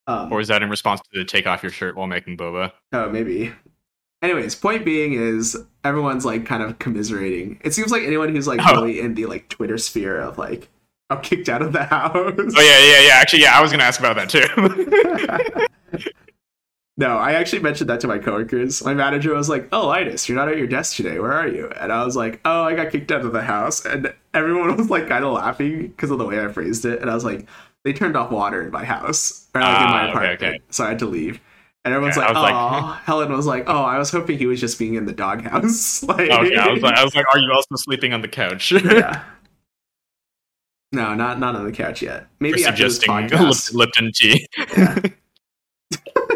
Um, or is that in response to the take off your shirt while making boba? Oh, maybe. Anyways, point being is everyone's like kind of commiserating. It seems like anyone who's like Oh. really in the like Twitter sphere of like I'm kicked out of the house. Oh yeah, yeah, yeah. Actually, yeah, I was gonna ask about that too. no, I actually mentioned that to my coworkers. My manager was like, "Oh, Linus, you're not at your desk today. Where are you?" And I was like, "Oh, I got kicked out of the house." And everyone was like kind of laughing because of the way I phrased it. And I was like, "They turned off water in my house or like in Ah, my apartment, okay. so I had to leave." And everyone's Okay, like, "Oh." like- Helen was like, "Oh, I was hoping he was just being in the doghouse." like, okay, I was like, I was like, are you also sleeping on the couch? yeah. No, not not on the couch yet. Maybe For after this suggesting podcast. Lipton tea. Yeah.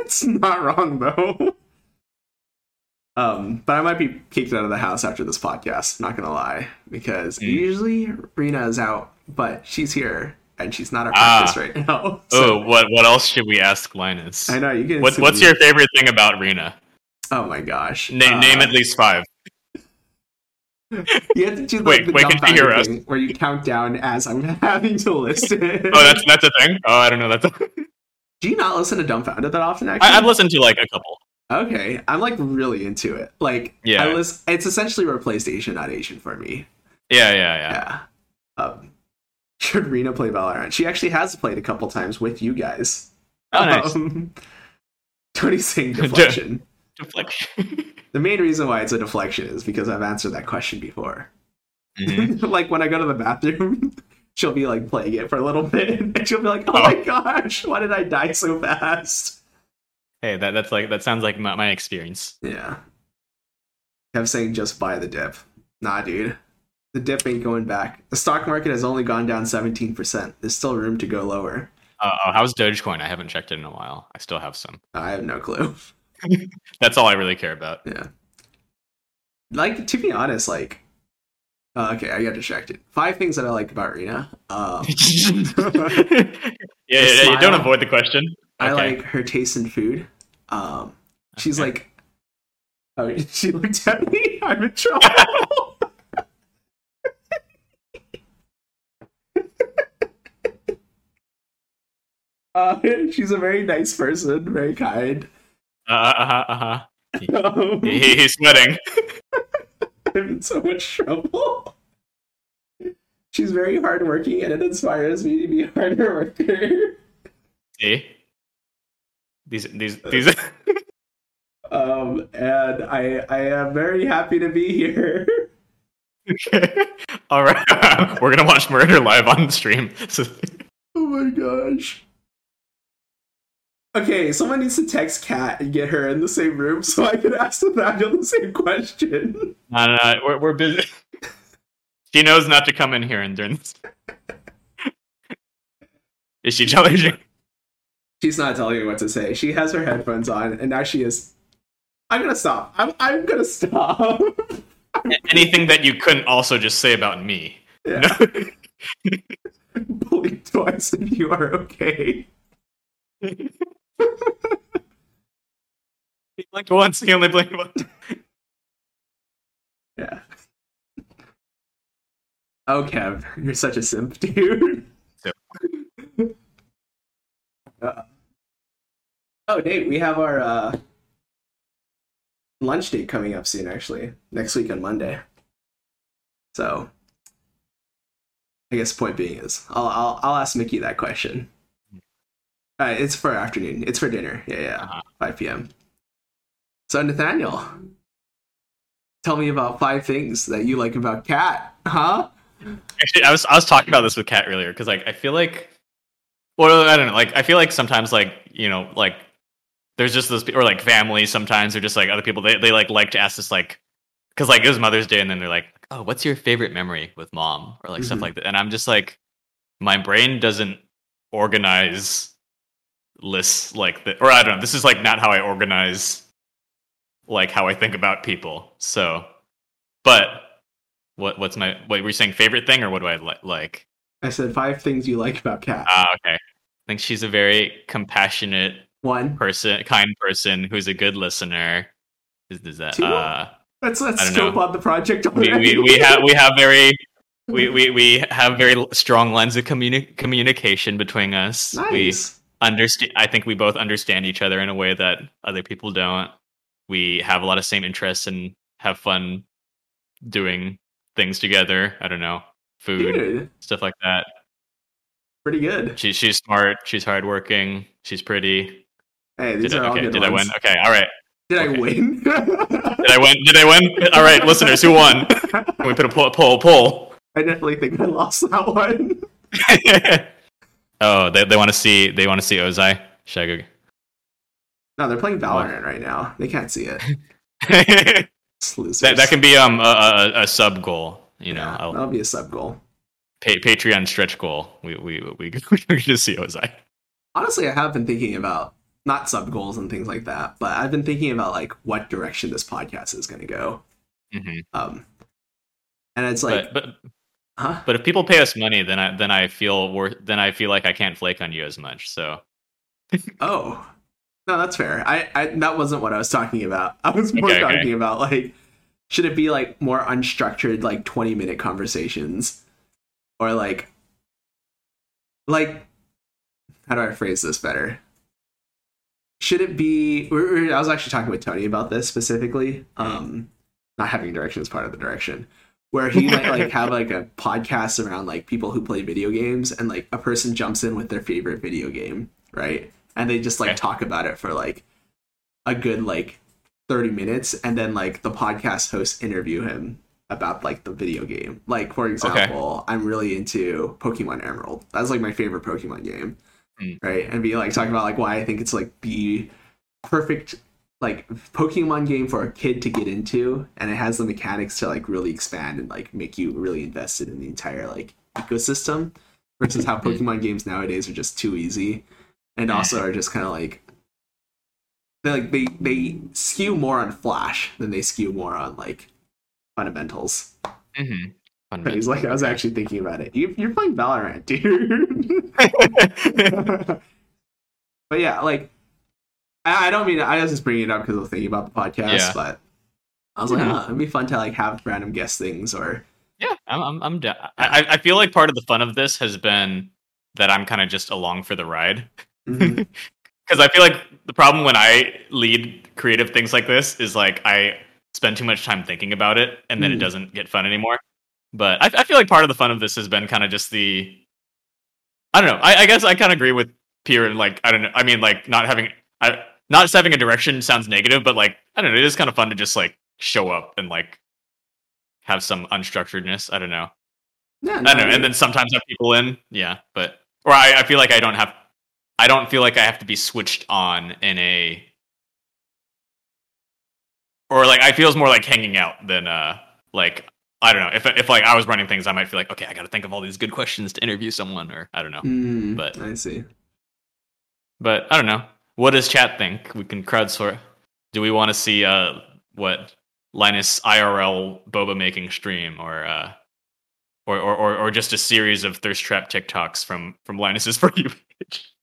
It's not wrong though. Um, but I might be kicked out of the house after this podcast. Not gonna lie, because Mm. usually Rena is out, but she's here and she's not at Ah. practice right now. oh, what what else should we ask Linus? I know you can. What, what's your favorite thing about Rena? Oh my gosh! Na- Uh, name at least five. You have to do the, Wait, the wait, can you hear us? where you count down as I'm having to list it. Oh, that's that's a thing. Oh, I don't know. That's. A- Do you not listen to dumbfounded that often? Actually, I, I've listened to like a couple. Okay, I'm like really into it. Like, Yeah. I was. It's essentially replaced Asian not Asian for me. Yeah, yeah, yeah. Yeah. Um, should Rena play Valorant? She actually has played a couple times with you guys. Oh, nice. Um, Tony's saying deflection. Deflection. the main reason why it's a deflection is because I've answered that question before. Mhm. like when I go to the bathroom, she'll be like playing it for a little bit, and she'll be like, "Oh, Oh. my gosh, why did I die so fast?" Hey, that that's like that sounds like my, my experience. Yeah. Kev saying just buy the dip. Nah, dude. The dip ain't going back. The stock market has only gone down 17%. There's still room to go lower. Uh, oh, how's Dogecoin? I haven't checked it in a while. I still have some. I have no clue. That's all I really care about. Yeah. Like to be honest, like uh, okay, I got distracted. Five things that I like about Rena. Um, yeah, yeah, yeah, you don't avoid the question. I like her taste in food. Um, she's like, oh, she looked at me. I'm in trouble. uh, she's a very nice person, very kind. Uh huh. Uh huh. Um, He, he's sweating. I'm in so much trouble. She's very hardworking, and it inspires me to be a harder worker. See, these these these. Um, and I I am very happy to be here. Okay. all right, we're gonna watch Murder live on stream. So, Oh my gosh. Okay, someone needs to text Kat and get her in the same room so I can ask Nathaniel the same question. no, no, no, we're we're busy. She knows not to come in here and during this. Is she telling you? She's not telling me what to say. She has her headphones on, and now she is. I'm gonna stop. I'm I'm gonna stop. Anything that you couldn't also just say about me? yeah. No. Blink twice if you are okay. He blinked once. He only blinked once. Yeah. Oh, Kev, you're such a simp, dude. Simp. Uh, oh, Nate, we have our uh, lunch date coming up soon, actually. Next week on Monday. So, I guess point being is, I'll, I'll, I'll ask Mickey that question. Uh, it's for afternoon. It's for dinner. Yeah, yeah. Uh-huh. 5 p.m. So, Nathaniel, tell me about five things that you like about Cat, huh? Actually, I was I was talking about this with Cat earlier because like I feel like, well, I don't know. Like I feel like sometimes like you know like there's just those or like families sometimes or just like other people they they like like to ask this like because like it was Mother's Day and then they're like oh what's your favorite memory with mom or like stuff Mhm. like that and I'm just like my brain doesn't organize lists like that or I don't know this is like not how I organize like how I think about people so but what what's my wait were you saying favorite thing or what do I li- like I said five things you like about Cat. Ah, okay. I think she's a very compassionate One. person, kind person who's a good listener. Is, is that Two? uh Let's let's scope know. on the project we, already. we, we have we have very we, we, we have very strong lines of communi- communication between us. We nice. Understand I think we both understand each other in a way that other people don't. We have a lot of same interests and have fun doing things together. I don't know, food, Dude, stuff like that. pretty good. She, she's smart. She's hardworking. She's pretty. Hey, these Did, are I, all okay, good did I win? Okay, all right. Did Okay. I win? Did I win? Did I win? All right, listeners, who won? Can we put a poll? Poll? poll? I definitely think I lost that one. oh, they, they want to see they want to see Ozai. Should No, they're playing Valorant right now. They can't see it. that that can be um a, a, a sub goal. You know, I'll, that'll be a sub goal. pa- Patreon stretch goal. We we we we can just see Ozai. Honestly, I have been thinking about not sub goals and things like that, but I've been thinking about like what direction this podcast is going to go. hmm Um, and it's like, but but huh? but if people pay us money, then I then I feel wor- then I feel like I can't flake on you as much. So Oh, no, that's fair. I, I that wasn't what I was talking about. I was more Okay, okay. talking about like, should it be like more unstructured, like twenty minute conversations, or like, like, how do I phrase this better? Should it be? I was actually talking with Tony about this specifically. Um, not having direction is part of the direction. Where he might like have like a podcast around like people who play video games, and like a person jumps in with their favorite video game, right? And they just like Okay. talk about it for like a good like 30 minutes and then like the podcast hosts interview him about like the video game like for example i'm really into pokemon emerald that's like my favorite pokemon game Hmm. right and be like talking about like why i think it's like the perfect like Pokemon game for a kid to get into, and it has the mechanics to like really expand and like make you really invested in the entire like ecosystem. Versus how. Pokemon games nowadays are just too easy, and also are just kind of like they like they they skew more on flash than they skew more on like fundamentals. Mm-hmm. But he's like, I was actually thinking about it. You, you're playing Valorant, dude. but yeah, like, I, I don't mean I was just bringing it up because I was thinking about the podcast, Yeah. but I was like, oh, it'd be fun to like have random guest things or Yeah, I'm I'm, I'm down. I I feel like part of the fun of this has been that I'm kind of just along for the ride. Because I feel like the problem when I lead creative things like this is like I spend too much time thinking about it, and then it Mm. doesn't get fun anymore. But I, I feel like part of the fun of this has been kind of just the. I don't know. I, I guess I kind of agree with Pierre and like I don't know. I mean, like not having I not just having a direction sounds negative, but like I don't know. It is kind of fun to just like show up and like have some unstructuredness. I don't know. yeah, I don't know. And then sometimes have people in, yeah, but or I, I feel like I don't have, I don't feel like I have to be switched on in a, or like I feels more like hanging out than uh like I don't know if if like I was running things I might feel like okay I got to think of all these good questions to interview someone or I don't know Mm, but- I see. but I don't know what does chat think we can crowdsource do we want to see uh what Linus IRL boba making stream or uh or, or, or, or just a series of thirst trap TikToks from from Linus's for you page.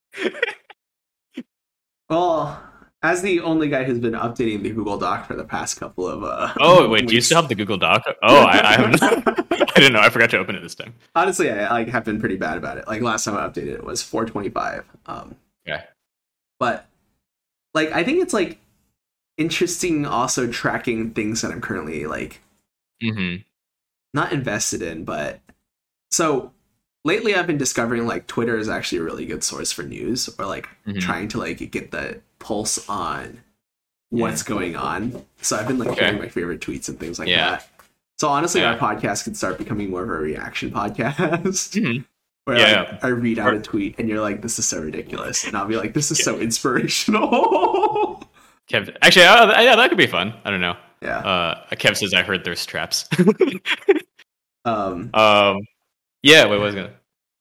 Well, as the only guy who's been updating the Google Doc for the past couple of uh oh wait, do you still have the Google Doc? Oh, I, I haven't. I didn't know. I forgot to open it this time. honestly I like have been pretty bad about it. Like last time I updated it was 425. Um Okay. But like I think it's like interesting also tracking things that I'm currently like Mm-hmm. not invested in, but so lately I've been discovering like Twitter is actually a really good source for news or like Mhm. trying to like get the pulse on what's going on. So I've been like Okay. sharing my favorite tweets and things like Yeah. that. So honestly, Yeah. our podcast could start becoming more of a reaction podcast. Mhm. Where Yeah, like, I read out a tweet and you're like, "This is so ridiculous," and I'll be like, "This is so inspirational." Kev, actually, uh, yeah, that could be fun. I don't know. yeah. Uh, Kev says I heard there's traps. Um. um, yeah. Wait, what was gonna?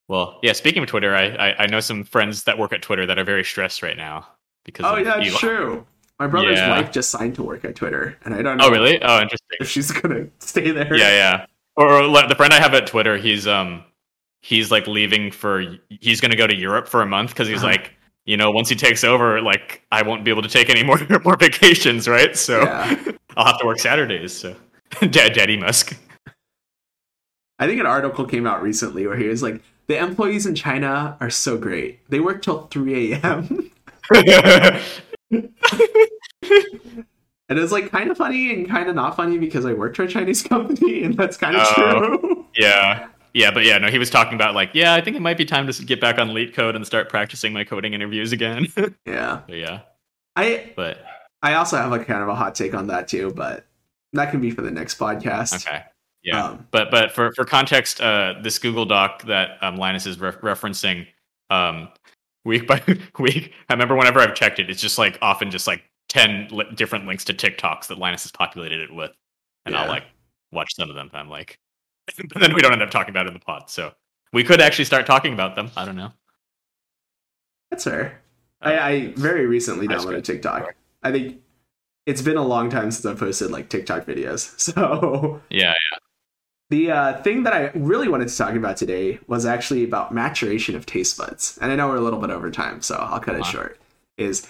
Well, yeah. Speaking of Twitter, I, I I know some friends that work at Twitter that are very stressed right now because. Oh yeah, it's Elon. true. My brother's Yeah. wife just signed to work at Twitter, and I don't know Oh really? Oh, interesting. if she's gonna stay there. yeah yeah or, or like, the friend i have at twitter he's um he's like leaving for he's gonna go to europe for a month because he's Uh-huh. like you know once he takes over like i won't be able to take any more more vacations right so Yeah. i'll have to work saturdays so Dad, daddy musk I think an article came out recently where he was like, "The employees in China are so great. They work till 3 a.m." and it's like kind of funny and kind of not funny because I work for a Chinese company, and that's kind of Oh. true. yeah yeah but yeah no he was talking about like yeah i think it might be time to get back on LeetCode and start practicing my coding interviews again yeah. but yeah I but I also have like kind of a hot take on that too, but that can be for the next podcast. okay Yeah, Um, but but for for context, uh, this Google Doc that um, Linus is re- referencing, um, week by week, I remember whenever I've checked it, it's just like often just like ten li- different links to TikToks that Linus has populated it with, and I'll like watch some of them. And I'm like, but then we don't end up talking about it in the pod. So we could actually start talking about them. I don't know. That's fair. Um, I, I very recently downloaded. TikTok. I think it's been a long time since I've posted like TikTok videos. So yeah, the uh, thing that I really wanted to talk about today was actually about maturation of taste buds. And I know we're a little bit over time, so I'll cut it Uh-huh. short. Is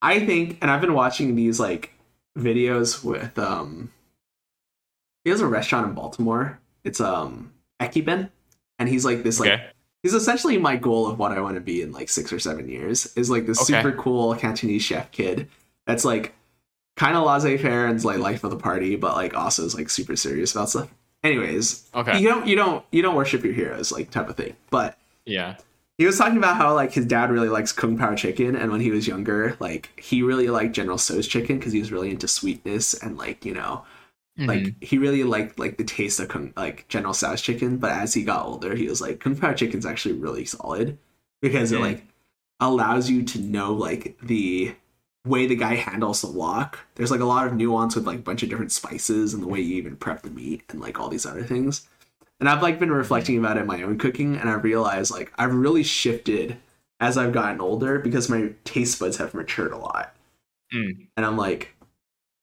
I think, and I've been watching these like videos with um, he has a restaurant in Baltimore. It's um Ekiben, and he's like this like okay. he's essentially my goal of what I want to be in like six or seven years is like this Okay. super cool Cantonese chef kid that's like kind of laissez faire and like life of the party, but like also is like super serious about stuff. Anyways, Okay. you don't you don't you don't worship your heroes like type of thing. But Yeah. he was talking about how like his dad really likes Kung Pao chicken, and when he was younger, like he really liked General Tso's chicken because he was really into sweetness and like you know like Mhm. he really liked like the taste of Kung, like General Tso's chicken. But as he got older, he was like Kung Pao chicken's actually really solid because it Mm. like allows you to know like the way the guy handles the wok. There's like a lot of nuance with like a bunch of different spices and the way you even prep the meat and like all these other things. And I've like been reflecting about it in my own cooking and I realized like I've really shifted as I've gotten older because my taste buds have matured a lot. Mm. And I'm like,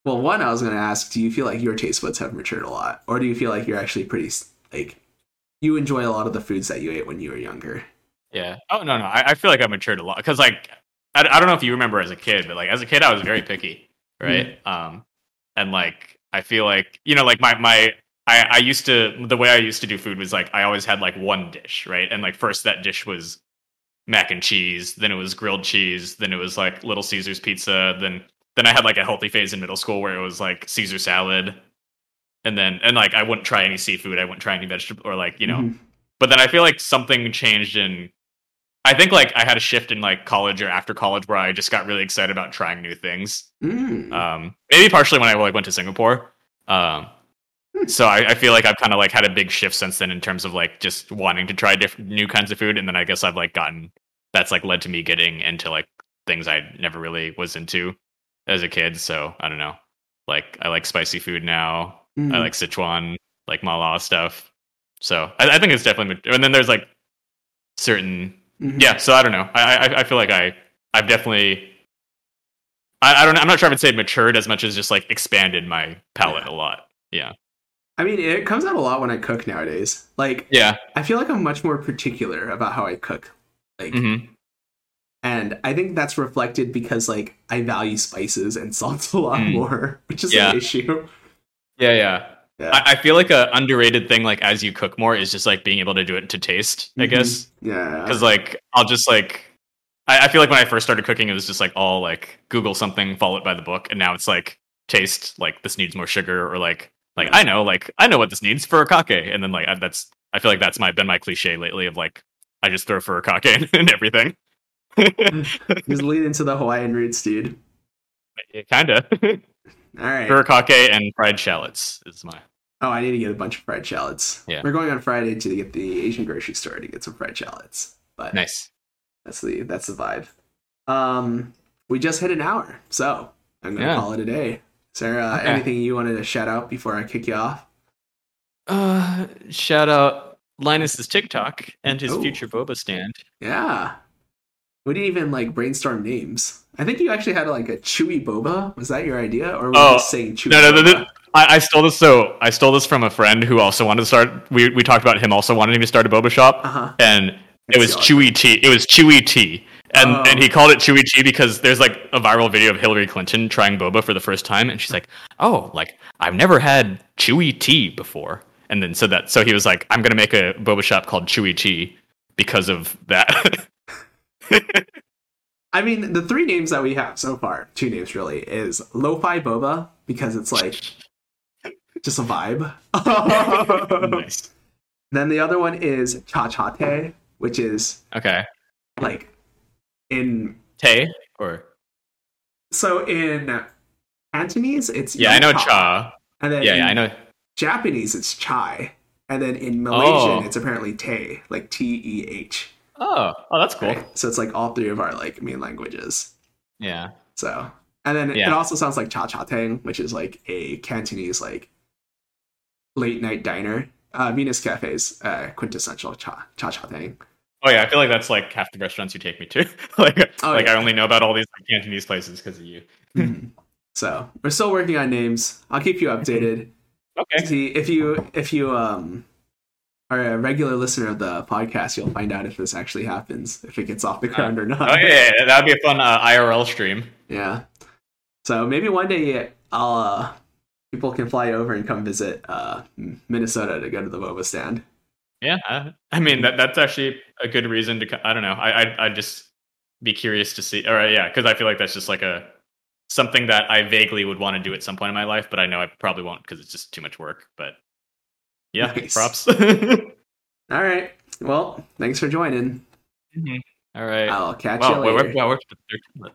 well, one, I was going to ask, do you feel like your taste buds have matured a lot? Or do you feel like you're actually pretty, like, you enjoy a lot of the foods that you ate when you were younger? Yeah. Oh no, no. I, I feel like I matured a lot because like I, I don't know if you remember as a kid, but like as a kid, I was very picky, right? Um, and like I feel like you know, like my my I I used to the way I used to do food was like I always had like one dish, right? And like first that dish was mac and cheese, then it was grilled cheese, then it was like Little Caesars pizza, then then I had like a healthy phase in middle school where it was like Caesar salad, and then and like I wouldn't try any seafood, I wouldn't try any vegetable or like you know. Mhm. But then I feel like something changed in I think like I had a shift in like college or after college where I just got really excited about trying new things. Mm. Um, maybe partially when I like went to Singapore. Um, Hmm. so I, I feel like I've kind of like had a big shift since then in terms of like just wanting to try different new kinds of food, and then I guess I've like gotten that's like led to me getting into like things I never really was into as a kid. So I don't know. Like I like spicy food now. Mm. I like Sichuan, like Mala stuff. So I, I think it's definitely. And then there's like certain Mhm. yeah so i don't know i i, I feel like i i've definitely I, I don't know i'm not sure if i'd say matured as much as just like expanded my palate a lot yeah I mean, it comes out a lot when I cook nowadays. Like, yeah I feel like I'm much more particular about how I cook. Like, hmm and I think that's reflected because like I value spices and salts a lot Mm. more, which is Yeah. an issue. yeah yeah Yeah. I, I feel like a underrated thing like as you cook more is just like being able to do it to taste i Mhm. guess yeah. because like i'll just like I, I feel like when i first started cooking it was just like all like google something follow it by the book and now it's like taste like this needs more sugar or like like i know like i know what this needs furikake and then like I, that's i feel like that's my been my cliche lately of like i just throw furikake in everything Just leading to the Hawaiian roots, dude. kinda All right. furikake and fried shallots is my Oh, I need to get a bunch of fried shallots. Yeah. We're going on Friday to get the Asian grocery store to get some fried shallots. But nice that's the that's the vibe. Um, we just hit an hour, so I'm gonna Yeah. call it a day. Is there uh, Okay. anything you wanted to shout out before I kick you off? uh shout out linus's tiktok and his Oh. future boba stand Yeah. We didn't even like brainstorm names. I think you actually had like a chewy boba. Was that your idea, or were you Oh, just saying chewy? No, no, no, no. I, I stole this. So I stole this from a friend who also wanted to start. We we talked about him also wanting to start a boba shop, Uh-huh. and it was That's Chewy Tea. It was Chewy Tea, and Oh. and he called it Chewy Tea because there's like a viral video of Hillary Clinton trying boba for the first time, and she's like, "Oh, like I've never had Chewy Tea before." And then so that so he was like, "I'm gonna make a boba shop called Chewy Tea because of that." I mean, the three names that we have so far, two names really, is Lo-Fi Boba because it's like just a vibe. nice. Then the other one is Cha Cha Te, which is Okay. like in Te or so in Cantonese it's yeah, I know Yong Cha. and then Yeah, yeah, I know. Japanese it's Chai, and then in Malaysian Oh. it's apparently Te, like T E H. Oh, oh, that's cool. Right? So it's like all three of our like main languages. Yeah. So and then it also sounds like Cha Cha Tang, which is like a Cantonese like late night diner. Uh, Venus Cafe's uh, quintessential Cha Cha Cha Tang. Oh yeah, I feel like that's like half the restaurants you take me to. like, Oh, like yeah. I only know about all these like, Cantonese places because of you. Mhm. so we're still working on names. I'll keep you updated. Okay. See if you if you um are a regular listener of the podcast, you'll find out if this actually happens, if it gets off the ground or not. Oh yeah, yeah, that'd be a fun uh, IRL stream. Yeah. So maybe one day I'll uh, people can fly over and come visit uh, Minnesota to go to the Boba stand. Yeah, I, mean that that's actually a good reason to. I don't know. I I I just be curious to see. All right, yeah, because I feel like that's just like a something that I vaguely would want to do at some point in my life, but I know I probably won't because it's just too much work. But yeah, Nice. props. All right. Well, thanks for joining. Mm-hmm. All right. I'll catch Wow, you we're, later. we're, we're,